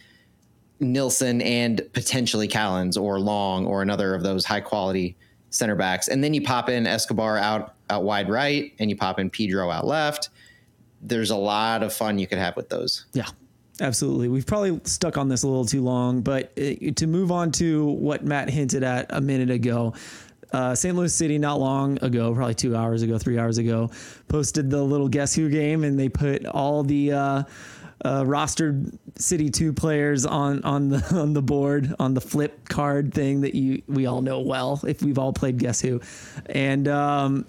Nilsson and potentially Callens or Long or another of those high quality center backs. And then you pop in Escobar out out wide right, and you pop in Pedro out left. There's a lot of fun you could have with those. Yeah, absolutely. We've probably stuck on this a little too long, but to move on to what Matt hinted at a minute ago, uh, St. Louis City, not long ago, probably two hours ago, three hours ago, posted the little Guess Who game, and they put all the uh, uh, rostered City Two players on on the on the board on the flip card thing that you we all know well if we've all played Guess Who, and. Um,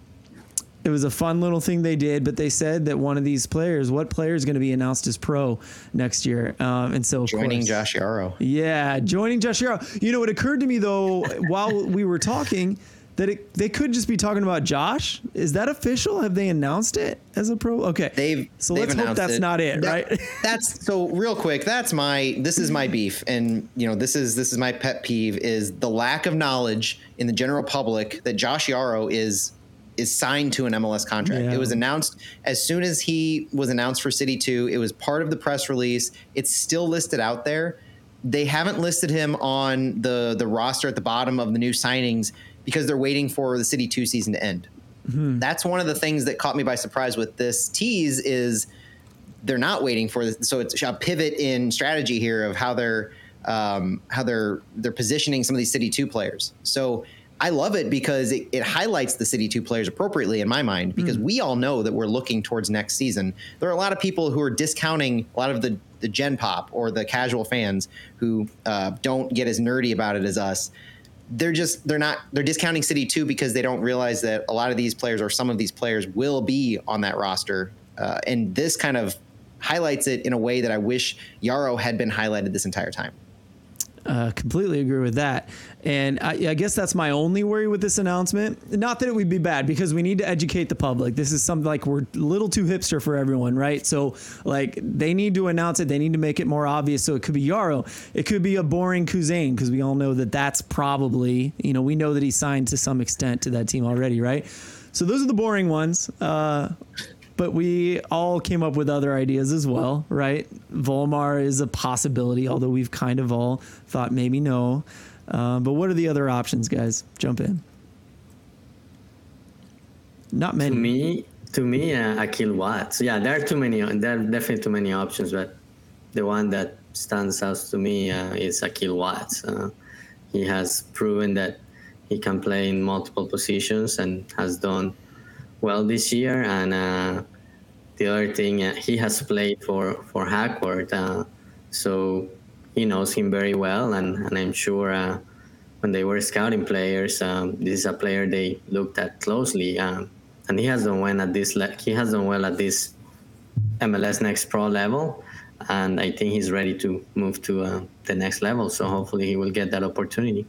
it was a fun little thing they did, but they said that one of these players, what player is going to be announced as pro next year? Um, and so, Joining course- Josh Yaro. yeah, joining Josh Yaro. You know, it occurred to me though while we were talking that it, they could just be talking about Josh. Is that official? Have they announced it as a pro? Okay, They've so they've let's hope that's it. not it, That- right? that's so real quick. That's my this is my beef, and you know this is this is my pet peeve is the lack of knowledge in the general public that Josh Yaro is is signed to an MLS contract. Yeah. It was announced as soon as he was announced for City Two. It was part of the press release. It's still listed out there. They haven't listed him on the the roster at the bottom of the new signings because they're waiting for the City Two season to end. That's one of the things that caught me by surprise with this tease is they're not waiting for this. So it's a pivot in strategy here of how they're um, how they're they're positioning some of these City Two players. So I love it because it, it highlights the City Two players appropriately in my mind because we all know that we're looking towards next season. There are a lot of people who are discounting a lot of the the Gen Pop or the casual fans who uh, don't get as nerdy about it as us they're just they're not they're discounting City Two because they don't realize that a lot of these players or some of these players will be on that roster, uh, and this kind of highlights it in a way that I wish Yaro had been highlighted this entire time. Uh, completely agree with that. And I, I guess that's my only worry with this announcement. Not that it would be bad because we need to educate the public. This is something like we're a little too hipster for everyone, right? So, like, they need to announce it. They need to make it more obvious. So, it could be Yaro. It could be a boring Kuzane because we all know that that's probably, you know, we know that he's signed to some extent to that team already, right? So, those are the boring ones. Uh, but we all came up with other ideas as well, right? Volmar is a possibility, although we've kind of all thought maybe no. Uh, but what are the other options, guys? Jump in. Not many. To me, to me, uh, Akil Watts. Yeah, there are too many. There are definitely too many options, but the one that stands out to me uh, is Akil Watts. Uh, he has proven that he can play in multiple positions and has done well this year. And uh, the other thing, uh, he has played for for Hackworth, uh, so he knows him very well. And, and I'm sure uh, when they were scouting players, um, this is a player they looked at closely. Um, and he has done well at this. Le- he has done well at this MLS Next Pro level, and I think he's ready to move to uh, the next level. So hopefully he will get that opportunity.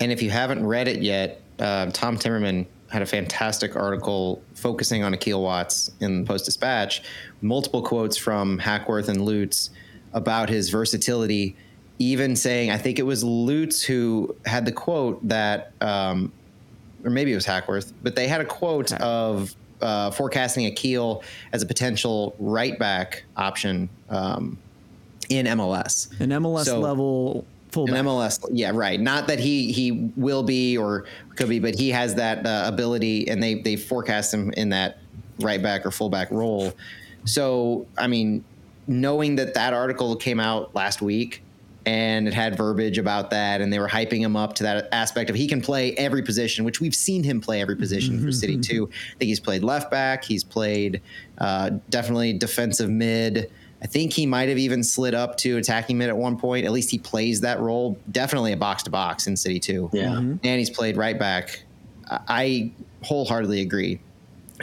And if you haven't read it yet, uh, Tom Timmermann had a fantastic article focusing on Akil Watts in the Post Dispatch, multiple quotes from Hackworth and Lutz about his versatility. Even saying, I think it was Lutz who had the quote that, um, or maybe it was Hackworth, but they had a quote of uh, forecasting Akil as a potential right back option um, in MLS An MLS So- level fullback. an MLS, yeah, right. Not that he he will be or could be, but he has that uh, ability, and they they forecast him in that right back or fullback role. So, I mean, knowing that that article came out last week and it had verbiage about that, and they were hyping him up to that aspect of he can play every position, which we've seen him play every position for City Two. I think he's played left back, he's played uh, definitely defensive mid. I think he might have even slid up to attacking mid at one point. At least he plays that role. Definitely a box to box in City 2. Yeah. And he's played right back. I- I wholeheartedly agree.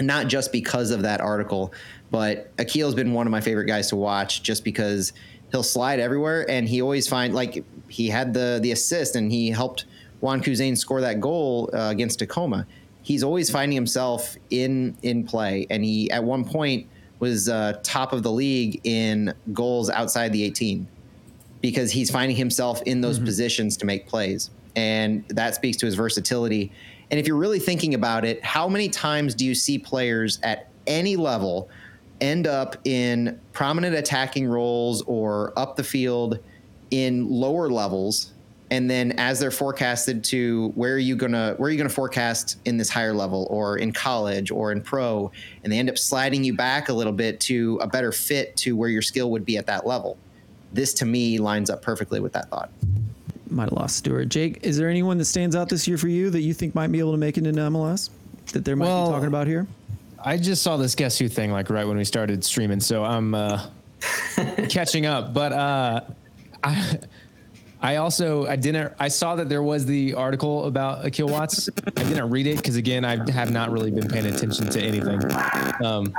Not just because of that article, but Akil's been one of my favorite guys to watch just because he'll slide everywhere and he always find like he had the the assist and he helped Juan Kuzain score that goal uh, against Tacoma. He's always finding himself in in play and he at one point was uh, top of the league in goals outside the 18 because he's finding himself in those positions to make plays. And that speaks to his versatility. And if you're really thinking about it, how many times do you see players at any level end up in prominent attacking roles or up the field in lower levels? And then as they're forecasted to where are you gonna where are you gonna forecast in this higher level or in college or in pro, and they end up sliding you back a little bit to a better fit to where your skill would be at that level this to me lines up perfectly with that thought. Might have lost Stuart. Jake, is there anyone that stands out this year for you that you think might be able to make it into MLS that they might Well- be talking about here? I just saw this guess who thing like right when we started streaming, so I'm uh, catching up. But uh, I, I also I didn't I saw that there was the article about Akil Watts. I didn't read it because again I have not really been paying attention to anything. Um,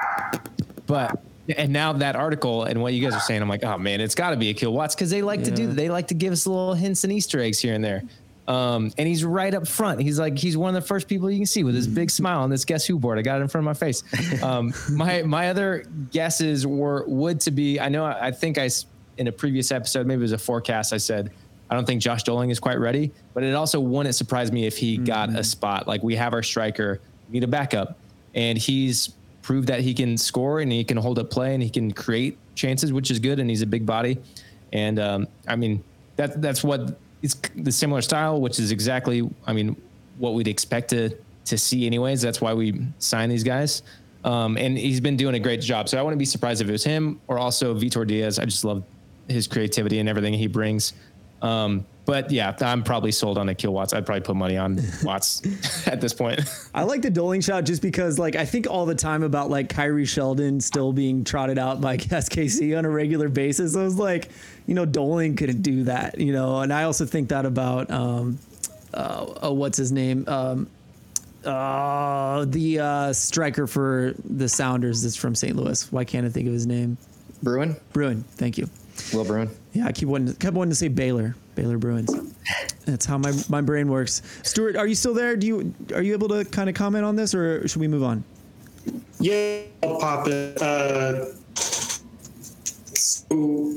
but and now that article and what you guys are saying, I'm like, oh man, it's got to be Akil Watts because they like to do they like to give us little hints and Easter eggs here and there. Um, and he's right up front. He's like he's one of the first people you can see with his big smile on this guess who board. I got it in front of my face. Um, my my other guesses were would to be. I know I, I think I in a previous episode maybe it was a forecast. I said I don't think Josh Dolling is quite ready, but it also wouldn't surprise me if he got a spot. Like we have our striker, we need a backup, and he's proved that he can score and he can hold up play and he can create chances, which is good. And he's a big body, and um, I mean that that's what it's the similar style, which is exactly I mean what we'd expect to to see anyways. That's why we sign these guys. Um, and he's been doing a great job. So I wouldn't be surprised if it was him or also Vitor Diaz. I just love his creativity and everything he brings. Um, but yeah, I'm probably sold on Akil Watts. I'd probably put money on Watts at this point. I like the Dolling shot just because, like, I think all the time about like Khiry Shelton still being trotted out by SKC on a regular basis. I was like, you know, Dolling couldn't do that, you know. And I also think that about, um, uh, uh, what's his name, um, uh, the uh, striker for the Sounders that's from St. Louis. Why can't I think of his name? Bruin, Bruin. Thank you. Will Bruin. Yeah, I keep wanting, kept wanting to say Baylor, Baylor Bruins. That's how my, my brain works. Stuart, are you still there? Do you are you able to kind of comment on this, or should we move on? Yeah, I'll pop it. Uh, so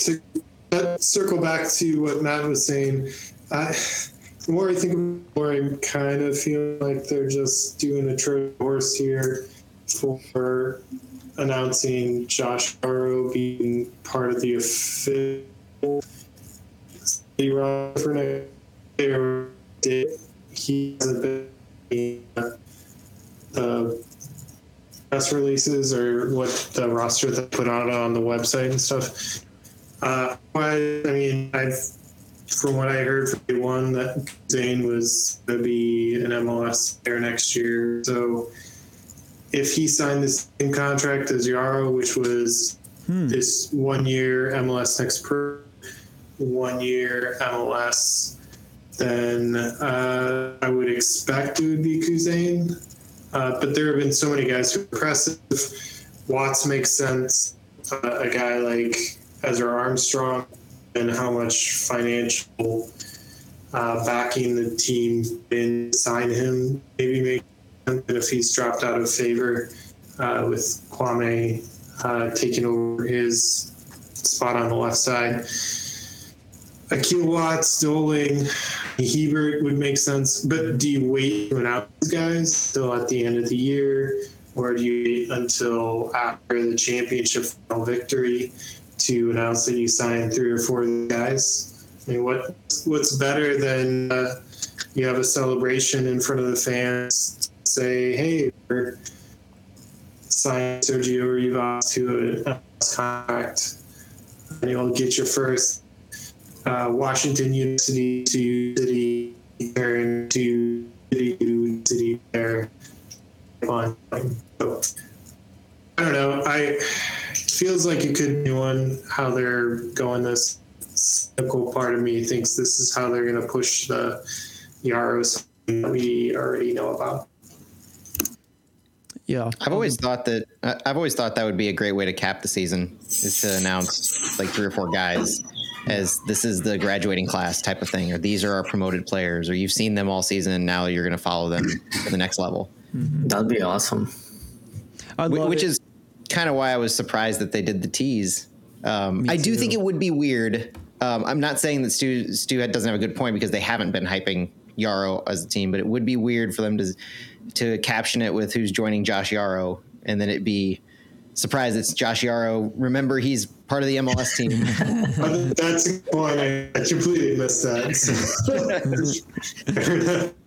to circle back to what Matt was saying, I, the more I think, the more I'm kind of feeling like they're just doing a Trojan horse here for announcing Josh Yaro being part of the official for next year. He hasn't been uh, the press releases or what the roster that put out on the website and stuff. Uh, I, I mean, I've from what I heard from day one that Zane was going to be an MLS player next year. So if he signed the same contract as Yaro, which was this one year MLS next per one year MLS, then uh, I would expect it would be Kuzain. Uh, but there have been so many guys who are impressive. Watts makes sense. Uh, a guy like Ezra Armstrong and how much financial uh, backing the team in sign him maybe make And if he's dropped out of favor uh, with Kwame uh, taking over his spot on the left side. Akil Watts, Dolling, Hiebert would make sense, but do you wait to announce these guys till at the end of the year, or do you wait until after the championship final victory to announce that you signed three or four guys? I mean, what what's better than uh, you have a celebration in front of the fans, say, "Hey, we're signing Sergio Rivas to a contract, and you'll get your first uh, Washington University to City Fair to City City Fair on. So, I don't know. I feels like it could be how they're going. This cynical part of me thinks this is how they're going to push the Yaros that we already know about. Yeah. I've always thought that I- I've always thought that would be a great way to cap the season is to announce like three or four guys as this is the graduating class type of thing, or these are our promoted players, or you've seen them all season. and Now you're going to follow them to the next level, That'd be awesome. Wh- which it. is kind of why I was surprised that they did the tease. Um, I do think it would be weird. Um, I'm not saying that Stu Stu doesn't have a good point because they haven't been hyping Yaro as a team, but it would be weird for them to to caption it with who's joining Josh Yaro, and then it be surprise it's Josh Yaro. Remember, he's part of the MLS team. That's a point. I I completely missed that.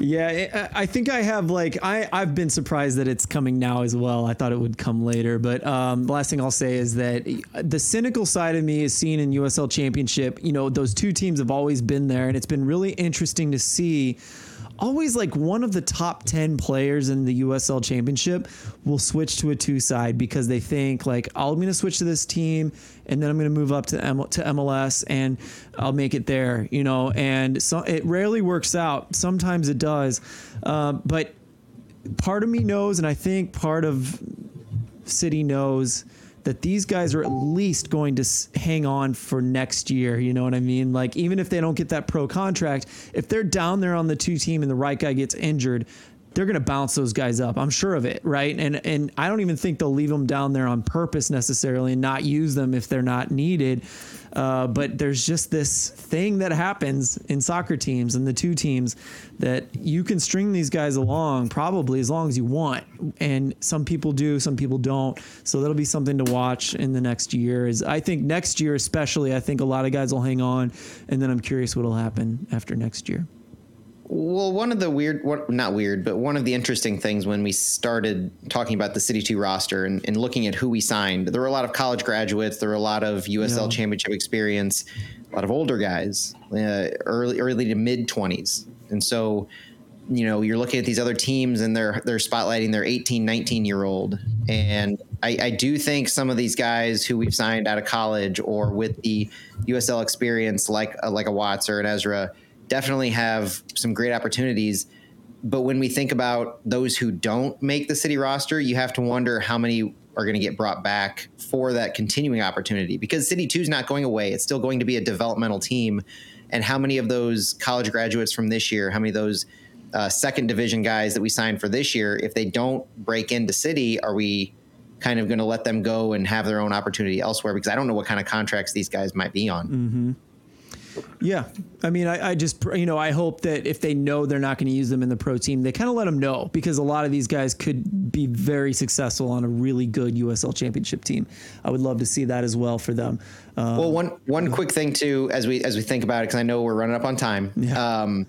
Yeah, I I think I have like I I've been surprised that it's coming now as well. I thought it would come later, but um, the last thing I'll say is that the cynical side of me is seen in USL Championship. You know, those two teams have always been there, and it's been really interesting to see. Always like one of the top 10 players in the USL championship will switch to a two side because they think like I'm going to switch to this team and then I'm going to move up to M- to MLS and I'll make it there, you know. And so it rarely works out. Sometimes it does, um, but part of me knows, and I think part of City knows that these guys are at least going to hang on for next year. You know what I mean? Like even if they don't get that pro contract, if they're down there on the two team and the right guy gets injured, they're going to bounce those guys up. I'm sure of it, right? And and I don't even think they'll leave them down there on purpose necessarily and not use them if they're not needed. Uh, but there's just this thing that happens in soccer teams and the two teams that you can string these guys along probably as long as you want. And some people do, some people don't. So that'll be something to watch in the next year. Is I think next year especially, I think a lot of guys will hang on, and then I'm curious what'll happen after next year. Well, one of the weird, not weird, but one of the interesting things when we started talking about the City 2 roster and, and looking at who we signed, there were a lot of college graduates, there were a lot of USL Yeah. championship experience, a lot of older guys, uh, early early to mid 20s. And so, you know, you're looking at these other teams and they're they're spotlighting their 18, 19 year old. And I, I do think some of these guys who we've signed out of college or with the USL experience, like uh, like a Watts or an Ezra, definitely have some great opportunities. But when we think about those who don't make the city roster, you have to wonder how many are going to get brought back for that continuing opportunity because City 2 is not going away. It's still going to be a developmental team. And how many of those college graduates from this year, how many of those uh, second division guys that we signed for this year, if they don't break into City, are we kind of going to let them go and have their own opportunity elsewhere? Because I don't know what kind of contracts these guys might be on. Yeah, I mean, I, I just you know I hope that if they know they're not going to use them in the pro team, they kind of let them know because a lot of these guys could be very successful on a really good USL Championship team. I would love to see that as well for them. Um, Well, one one quick thing too, as we as we think about it, because I know we're running up on time. Um,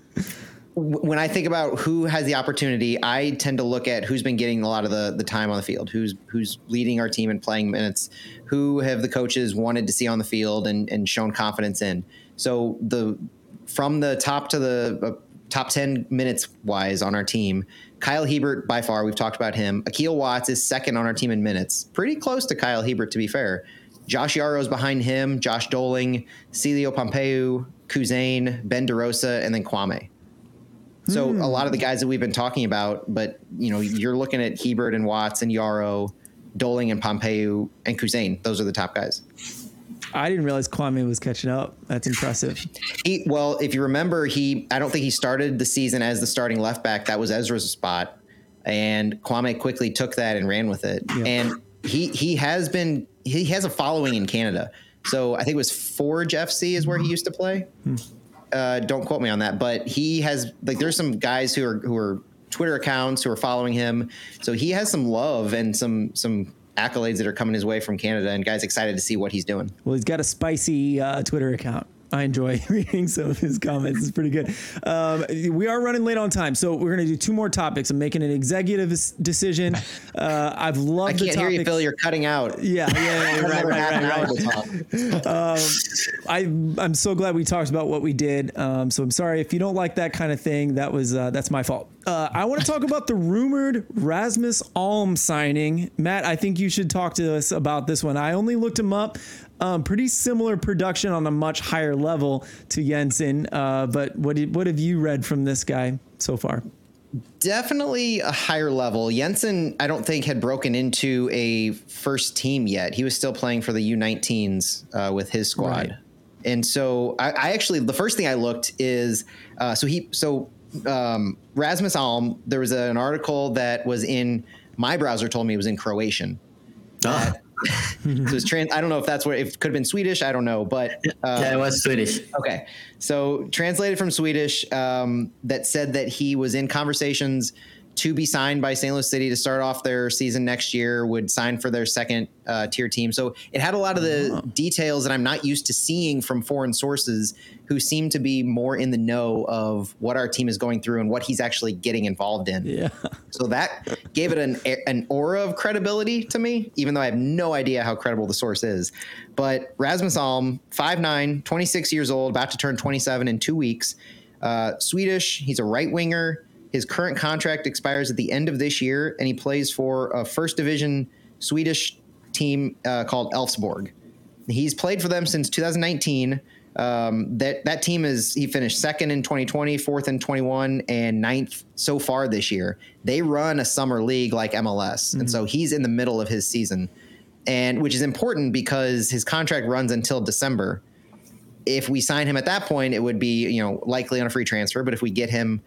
when I think about who has the opportunity, I tend to look at who's been getting a lot of the the time on the field, who's who's leading our team and playing minutes, who have the coaches wanted to see on the field and and shown confidence in. So the from the top to the uh, top 10 minutes wise on our team, Kyle Hiebert by far, we've talked about him. Akil Watts is second on our team in minutes, pretty close to Kyle Hiebert to be fair. Josh Yaro's behind him, Josh Dolling, Celio Pompeu, Kuzane, Ben DeRosa, and then Kwame. So a lot of the guys that we've been talking about, but you know, you're looking at Hiebert and Watts and Yarrow, Dolling and Pompeu and Kuzane. Those are the top guys. I didn't realize Kwame was catching up. That's impressive. He well, if you remember, he I don't think he started the season as the starting left back. That was Ezra's spot, and Kwame quickly took that and ran with it. Yeah. And he he has been he has a following in Canada. So I think it was Forge FC is where he used to play. Uh, don't quote me on that, but he has like there's some guys who are who are Twitter accounts who are following him. So he has some love and some some accolades that are coming his way from Canada, and guys excited to see what he's doing. Well, he's got a spicy uh, Twitter account. I enjoy reading some of his comments. It's pretty good. Um, we are running late on time, so we're going to do two more topics. I'm making an executive decision. Uh, I've loved I can't hear you. Phil. You're cutting out. Yeah, yeah, yeah, right, right, right, right. talk. I I'm so glad we talked about what we did. Um, so I'm sorry if you don't like that kind of thing. That was uh, that's my fault. Uh, I want to talk about the rumored Rasmus Alm signing. Matt, I think you should talk to us about this one. I only looked him up. Um, pretty similar production on a much higher level to Jensen. Uh, but what did, what have you read from this guy so far? Definitely a higher level. Jensen, I don't think had broken into a first team yet. He was still playing for the U19s uh, with his squad. Right. And so I, I, actually, the first thing I looked is uh, so he, so um, Rasmus Alm, there was an article that was in my browser told me it was in Croatian. Ah. so it's trans. I don't know if that's what it could have been Swedish. I don't know, but uh, yeah, it was Swedish. Okay, so translated from Swedish, um, that said that he was in conversations to be signed by St. Louis City to start off their season next year, would sign for their second uh, tier team. So it had a lot of the oh. details that I'm not used to seeing from foreign sources who seem to be more in the know of what our team is going through and what he's actually getting involved in. Yeah. So that gave it an, an aura of credibility to me, even though I have no idea how credible the source is. But Rasmus Alm, 5'9, 26 years old, about to turn 27 in two weeks. Uh, Swedish. He's a right winger his current contract expires at the end of this year, and he plays for a first division Swedish team uh, called Elfsborg. He's played for them since 2019. Um, that that team is he finished second in 2020, fourth in 21, and ninth so far this year. They run a summer league like MLS, mm-hmm. and so he's in the middle of his season, and which is important because his contract runs until December. If we sign him at that point, it would be you know likely on a free transfer. But if we get him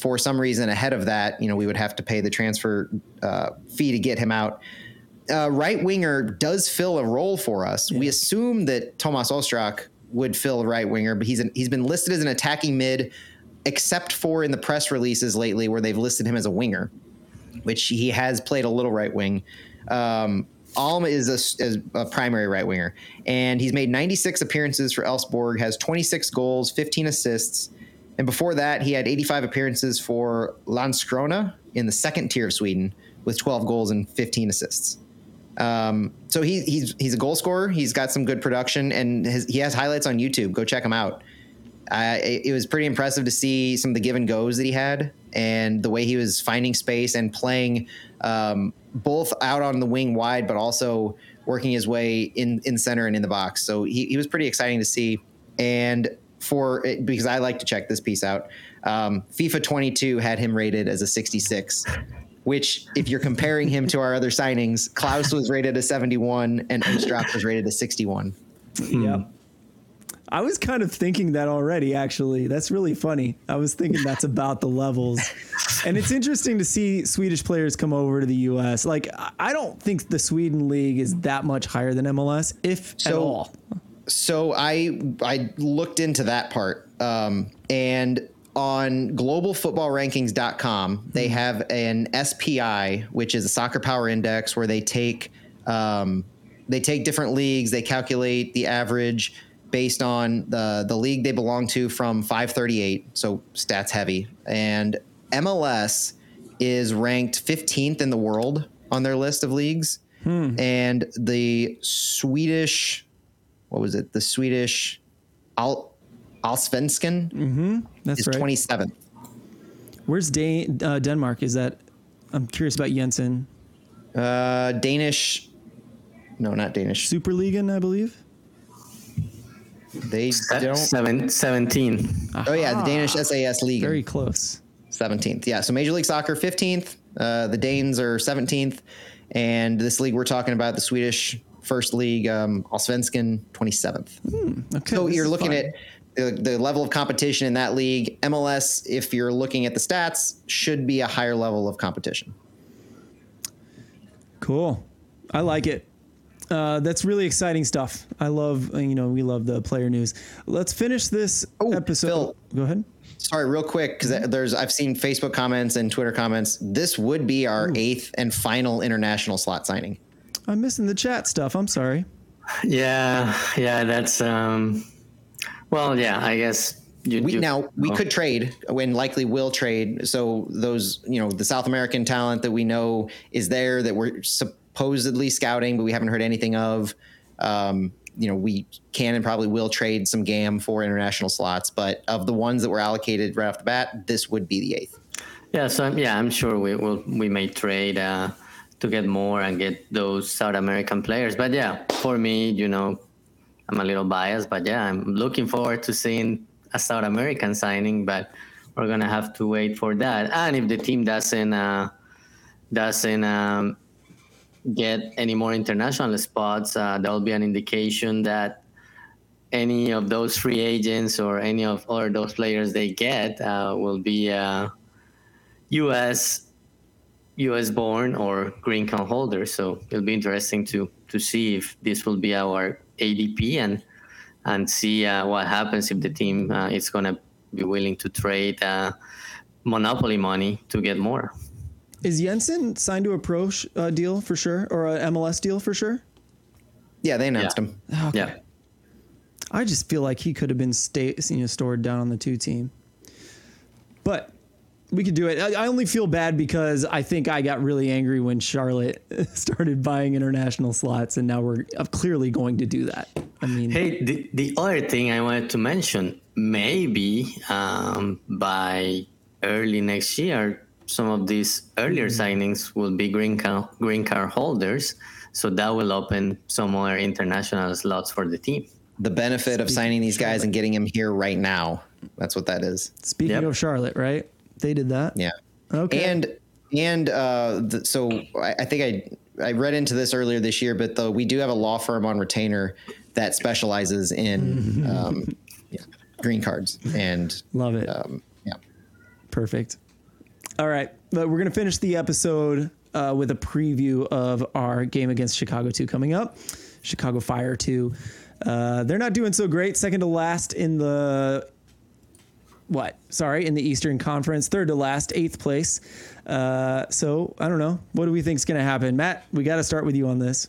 for some reason ahead of that, you know, we would have to pay the transfer uh, fee to get him out. Uh, right winger does fill a role for us. Yeah. We assume that Tomas Ostrak would fill a right winger, but he's an, he's been listed as an attacking mid, except for in the press releases lately where they've listed him as a winger, which he has played a little right wing. Um, Alm is a, is a, primary right winger, and he's made 96 appearances for Elfsborg, has 26 goals, 15 assists. And before that, he had 85 appearances for Landskrona in the second tier of Sweden with 12 goals and 15 assists. Um, so he, he's he's a goal scorer. He's got some good production, and his, he has highlights on YouTube. Go check him out. Uh, it, it, was pretty impressive to see some of the give and goes that he had, and the way he was finding space and playing um, both out on the wing wide, but also working his way in in center and in the box. So he, he was pretty exciting to see. And for because I like to check this piece out. Um, FIFA 22 had him rated as a 66, which, if you're comparing him to our other signings, Klauss was rated a 71 and Ostrak was rated a 61. Yeah. I was kind of thinking that already, actually. That's really funny. I was thinking that's about the levels. And it's interesting to see Swedish players come over to the US. Like, I don't think the Sweden league is that much higher than MLS, if so, at all so I I looked into that part, um, and on globalfootballrankings.com, they hmm. have an SPI, which is a soccer power index, where they take um, they take different leagues, they calculate the average based on the the league they belong to from 538, so stats heavy, and MLS is ranked 15th in the world on their list of leagues, hmm. and the Swedish what was it? The Swedish Al Allsvenskan mm-hmm. That's is right. 27th. Where's Dan- uh, Denmark? Is that? I'm curious about Jensen. Uh, Danish. No, not Danish. Superligaen, I believe. They don't. Seven, 17. Aha. Oh yeah, the Danish SAS league. Very close. 17th. Yeah. So Major League Soccer 15th. Uh, the Danes are 17th, and this league we're talking about, the Swedish first league, um, Allsvenskan 27th. Hmm, okay, so you're looking at the, the, level of competition in that league. MLS, if you're looking at the stats, should be a higher level of competition. Cool. I like it. Uh, that's really exciting stuff. I love, you know, we love the player news. Let's finish this oh, episode. Phil, Go ahead. Sorry, real quick, because there's I've seen Facebook comments and Twitter comments. This would be our Ooh. eighth and final international slot signing. I'm missing the chat stuff. I'm sorry. Yeah, yeah, that's um. Well, yeah, I guess. You, we, you, now we oh. could trade when likely will trade. So those, you know, the South American talent that we know is there that we're supposedly scouting, but we haven't heard anything of. Um, you know, we can and probably will trade some GAM for international slots, but of the ones that were allocated right off the bat, this would be the eighth. Yeah, so yeah, I'm sure we will we may trade uh, to get more and get those South American players. But yeah, for me, you know, I'm a little biased, but yeah, I'm looking forward to seeing a South American signing. But we're gonna have to wait for that. And if the team doesn't uh, doesn't um, get any more international spots, uh, that will be an indication that any of those free agents or any of or those players they get uh, will be uh, U.S. U.S. born or green card holder. So it'll be interesting to to see if this will be our ADP and and see uh, what happens if the team uh, is going to be willing to trade uh, monopoly money to get more. Is Jensen signed to a pro sh- uh, deal for sure or a MLS deal for sure? Yeah, they announced Yeah. him. Okay. Yeah. I just feel like he could have been sta- you know, stored down on the two team. But we could do it. I, I only feel bad because I think I got really angry when Charlotte started buying international slots, and now we're uh, clearly going to do that. I mean, Hey, the, the other thing I wanted to mention, maybe um, by early next year, some of these earlier signings will be green card, green card holders. So that will open some more international slots for the team. The benefit of signing these guys and getting them here right now. That's what that is. speaking Yep. of Charlotte, right? They did that. Yeah. Okay. And and uh, th- so I, I think I I read into this earlier this year, but though we do have a law firm on retainer that specializes in um, yeah, green cards and Love it. um, yeah. Perfect. All right, but we're gonna finish the episode uh, with a preview of our game against Chicago 2 coming up. Chicago Fire 2. Uh, they're not doing so great. Second to last in the what? Sorry, in the Eastern Conference. Third to last, eighth place. Uh, so I don't know. What do we think is gonna happen, Matt? We got to start with you on this.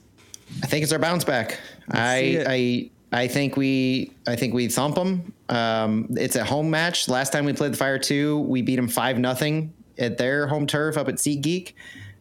I think it's our bounce back. I. I I think we I think we thump them. Um, it's a home match. Last time we played the Fire Two, we beat them five nothing at their home turf up at SeatGeek.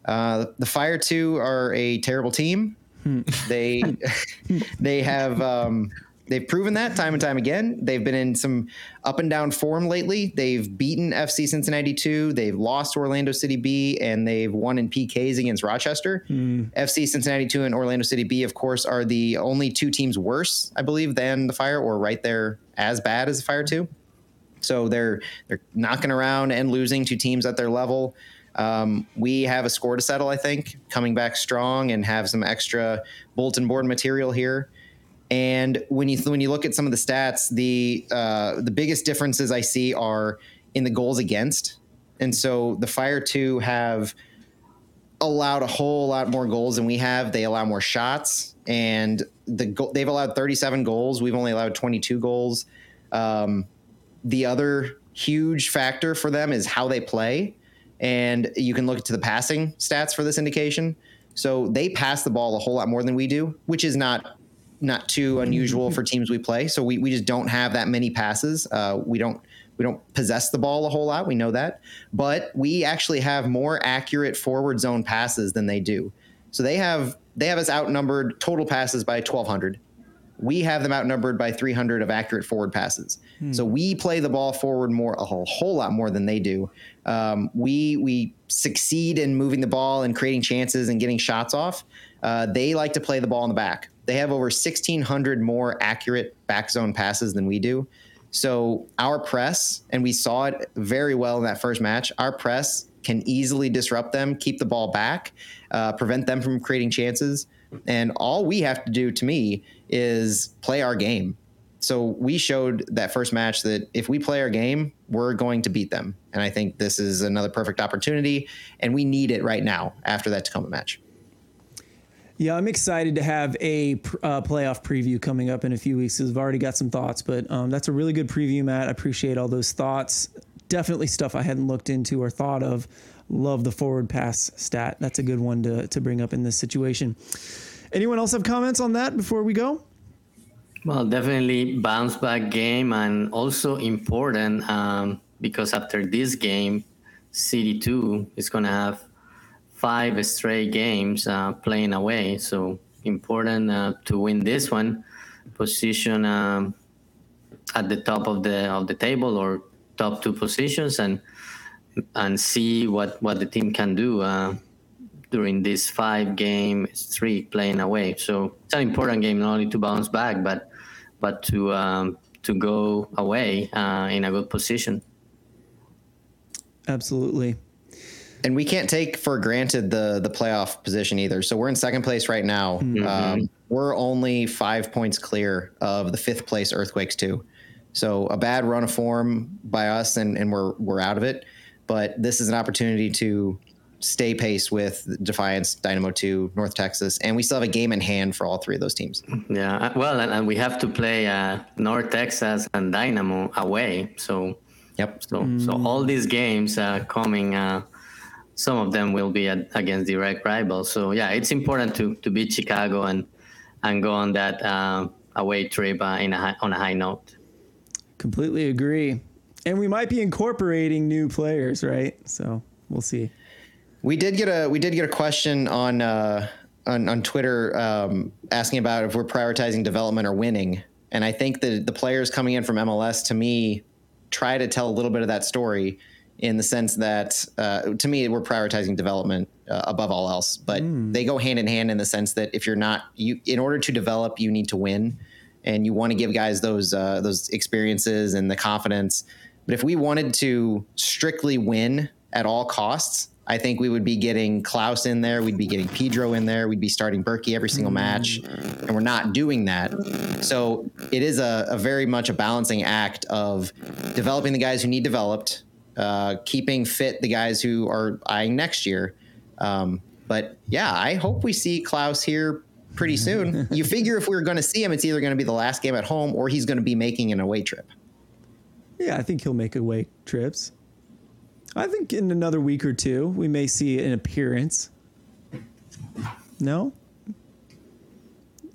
Uh, the Fire Two are a terrible team. Hmm. They they have um, they've proven that time and time again. They've been in some up and down form lately. They've beaten FC Cincinnati 2, they've lost Orlando City B, and they've won in PKs against Rochester. FC Cincinnati 2 and Orlando City B, of course, are the only two teams worse, I believe, than the Fire, or right there as bad as the Fire 2. So they're they're knocking around and losing to teams at their level. Um, we have a score to settle, I think, coming back strong and have some extra bulletin board material here. And when you when you look at some of the stats, the uh, the biggest differences I see are in the goals against. And so the Fire Two have allowed a whole lot more goals than we have. They allow more shots, and the go- they've allowed 37 goals. We've only allowed 22 goals. Um, the other huge factor for them is how they play, and you can look to the passing stats for this indication. So they pass the ball a whole lot more than we do, which is not not too unusual for teams we play. So we, we just don't have that many passes. Uh, we don't we don't possess the ball a whole lot. We know that, but we actually have more accurate forward zone passes than they do. So they have they have us outnumbered total passes by 1,200. We have them outnumbered by 300 of accurate forward passes. So we play the ball forward more a whole, whole lot more than they do. Um, we we succeed in moving the ball and creating chances and getting shots off. Uh, they like to play the ball in the back. They have over 1,600 more accurate back zone passes than we do. So our press, and we saw it very well in that first match. Our press can easily disrupt them, keep the ball back, uh, prevent them from creating chances. And all we have to do, to me, is play our game. So we showed that first match that if we play our game, we're going to beat them. And I think this is another perfect opportunity, and we need it right now after that Tacoma match. Yeah, I'm excited to have a uh, playoff preview coming up in a few weeks. I've already got some thoughts, but um, that's a really good preview, Matt. I appreciate all those thoughts. Definitely stuff I hadn't looked into or thought of. Love the forward pass stat. That's a good one to, to bring up in this situation. Anyone else have comments on that before we go? Well, definitely bounce back game and also important um, because after this game, City 2 is going to have five straight games uh, playing away. So important uh, to win this one position um, at the top of the of the table or top two positions and and see what what the team can do uh, during this five game streak playing away. So it's an important game not only to bounce back, but but to um, to go away uh, in a good position. Absolutely. And we can't take for granted the the playoff position either. So we're in second place right now. Um, we're only five points clear of the fifth place Earthquakes too. So a bad run of form by us, and and we're we're out of it. But this is an opportunity to stay pace with Defiance, Dynamo two, North Texas, and we still have a game in hand for all three of those teams. Yeah, uh, well, and, and we have to play uh, North Texas and Dynamo away. So Yep. so so all these games uh, coming. Uh, some of them will be at, against direct rivals. So yeah, it's important to to beat Chicago and and go on that uh, away trip uh, in a high, on a high note. Completely agree. And we might be incorporating new players, right? So we'll see. We did get a we did get a question on uh, on on Twitter um, asking about if we're prioritizing development or winning, and I think that the players coming in from MLS to me try to tell a little bit of that story in the sense that uh, to me we're prioritizing development uh, above all else, but they go hand in hand in the sense that if you're not you in order to develop you need to win, and you want to give guys those uh, those experiences and the confidence. But if we wanted to strictly win at all costs, I think we would be getting Klauss in there. We'd be getting Pedro in there. We'd be starting Berkey every single match, and we're not doing that. So it is a, a very much a balancing act of developing the guys who need developed, uh, keeping fit the guys who are eyeing next year. Um, but yeah, I hope we see Klauss here pretty soon. you figure if we are going to see him, it's either going to be the last game at home or he's going to be making an away trip. Yeah, I think he'll make away trips. I think in another week or two we may see an appearance. No.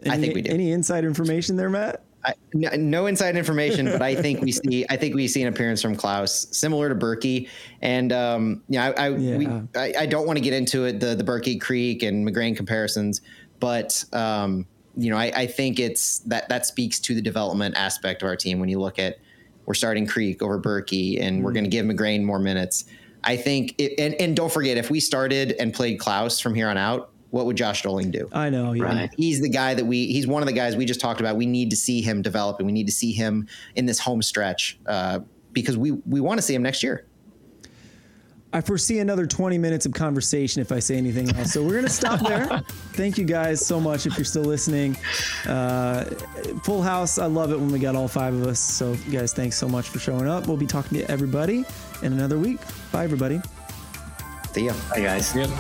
Any, I think we do. Any inside information there, Matt? I, no, no inside information, but I think we see. I think we see an appearance from Klauss, similar to Berkey, and um, yeah, I, I, we, I, I don't want to get into it, the the Berkey Creek and McGrain comparisons, but um, you know, I, I think it's that that speaks to the development aspect of our team. When you look at we're starting Creek over Berkey, and we're going to give McGrain more minutes. I think, it, and and don't forget, if we started and played Klauss from here on out, what would Josh Dolling do? I know. Yeah. Right. he's the guy that we he's one of the guys we just talked about we need to see him develop and we need to see him in this home stretch uh, because we we want to see him next year I foresee another 20 minutes of conversation if I say anything else. So we're going to stop there. Thank you guys so much if you're still listening. Uh, full house. I love it when we got all five of us. So, guys, thanks so much for showing up. We'll be talking to everybody in another week. Bye, everybody. see ya Bye, guys. Yep.